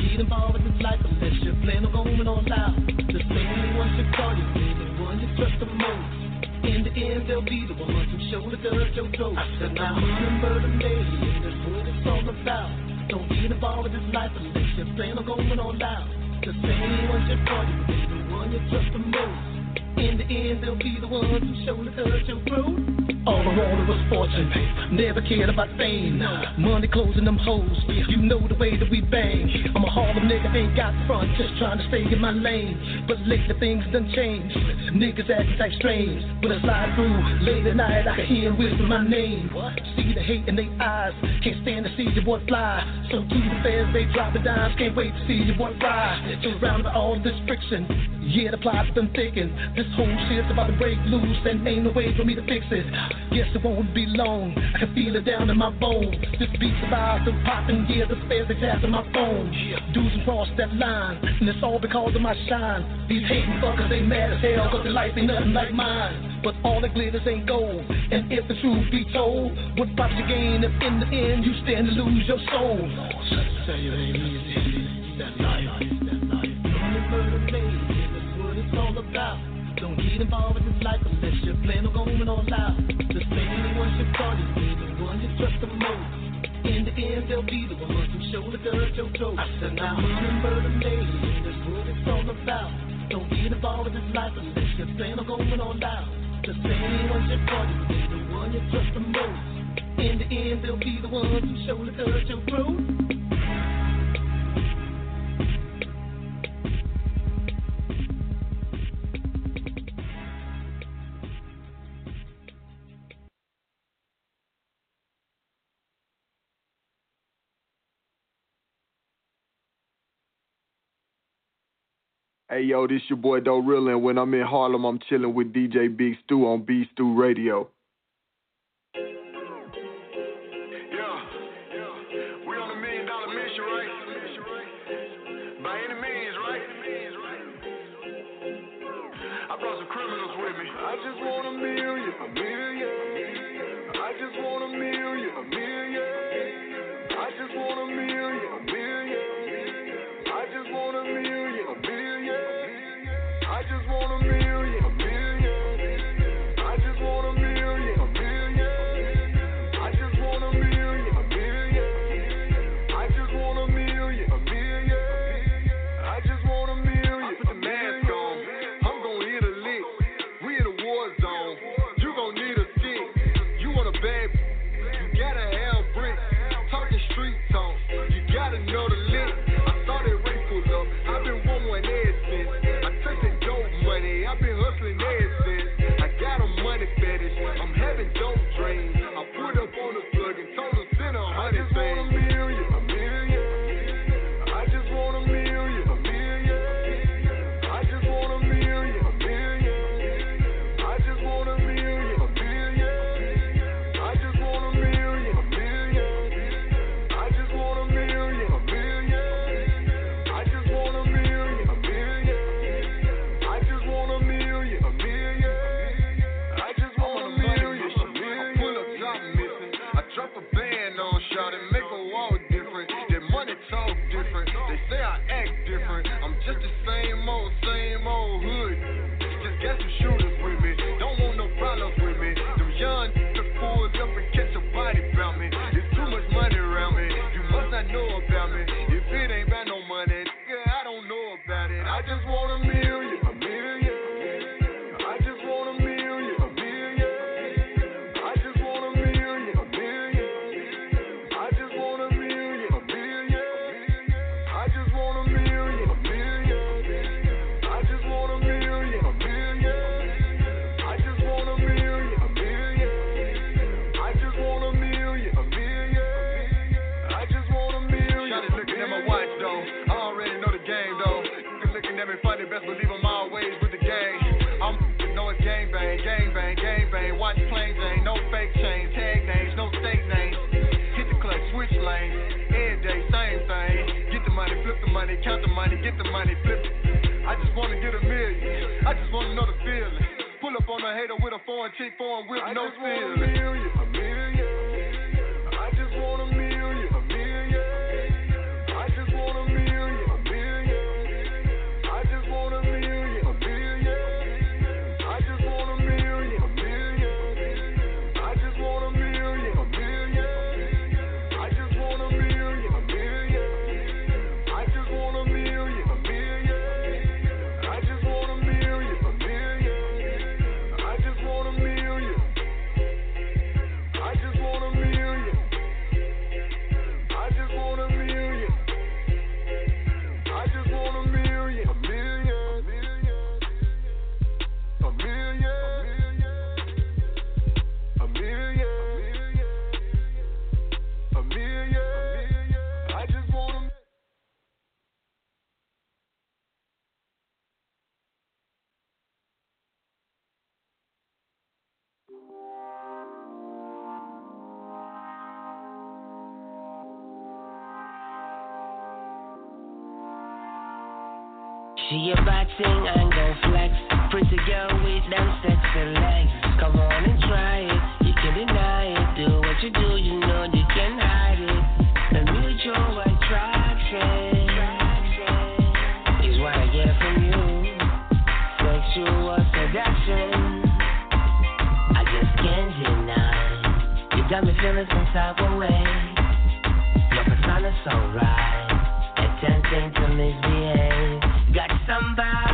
Get involved with this life unless you plan on going all out. The same ones you call you, the one you trust the most. In the end, they'll be the ones who the dirt your toes. I said, now money, murder, mayhem, that's what it's all about. Don't get involved with this life unless you plan on going all out. The same ones you call you, the one you trust the most. In the end, they'll be the ones who show the dirt your throat. All I wanted was fortune, never cared about fame. Money closing them hoes, you know the way that we bang. I'm a Harlem nigga, ain't got front, just trying to stay in my lane. But lately things done changed, niggas acting like strange. When I slide through late at night, I hear whisper my name. See the hate in their eyes, can't stand to see your boy fly. So to the feds, they drop the dimes, can't wait to see your boy fly. Surrounded by all this friction, yeah, the plot's been thicken. This whole shit's about to break loose, and ain't no way for me to fix it. Guess it won't be long. I can feel it down in my bones. This beat's about to pop, and yeah, the spares they tapping my phone. Dudes cross that line, and it's all because of my shine. These hating fuckers, they mad as hell, cause their life ain't nothing like mine. But all the glitters ain't gold, and if the truth be told, what pops you gain if in the end you stand to lose your soul? Say it ain't easy. get involved with this life unless your plan on going all out. The same anyone should start is be the one you trust the most. In the end, they'll be the ones who show the dirt your toes. I said, now remember the lady, that's what it's all about. Don't get involved with this life unless your plan on going all out. The same anyone should start is be the one you trust the most. In the end, they'll be the ones who show the dirt your growth. Hey yo, this your boy Do Real, and when I'm in Harlem, I'm chilling with DJ Big Stu on B Stu Radio. She a bad thing and gon' flex. Pretty girl with them sexy legs. Come on and try it. You can deny it. Do what you do, you know you can hide it. The mutual attraction is what I get from you. Sexual seduction. I just can't deny. You got me feeling some type of way. Your persona's so right. Attempting to misbehave. Got somebody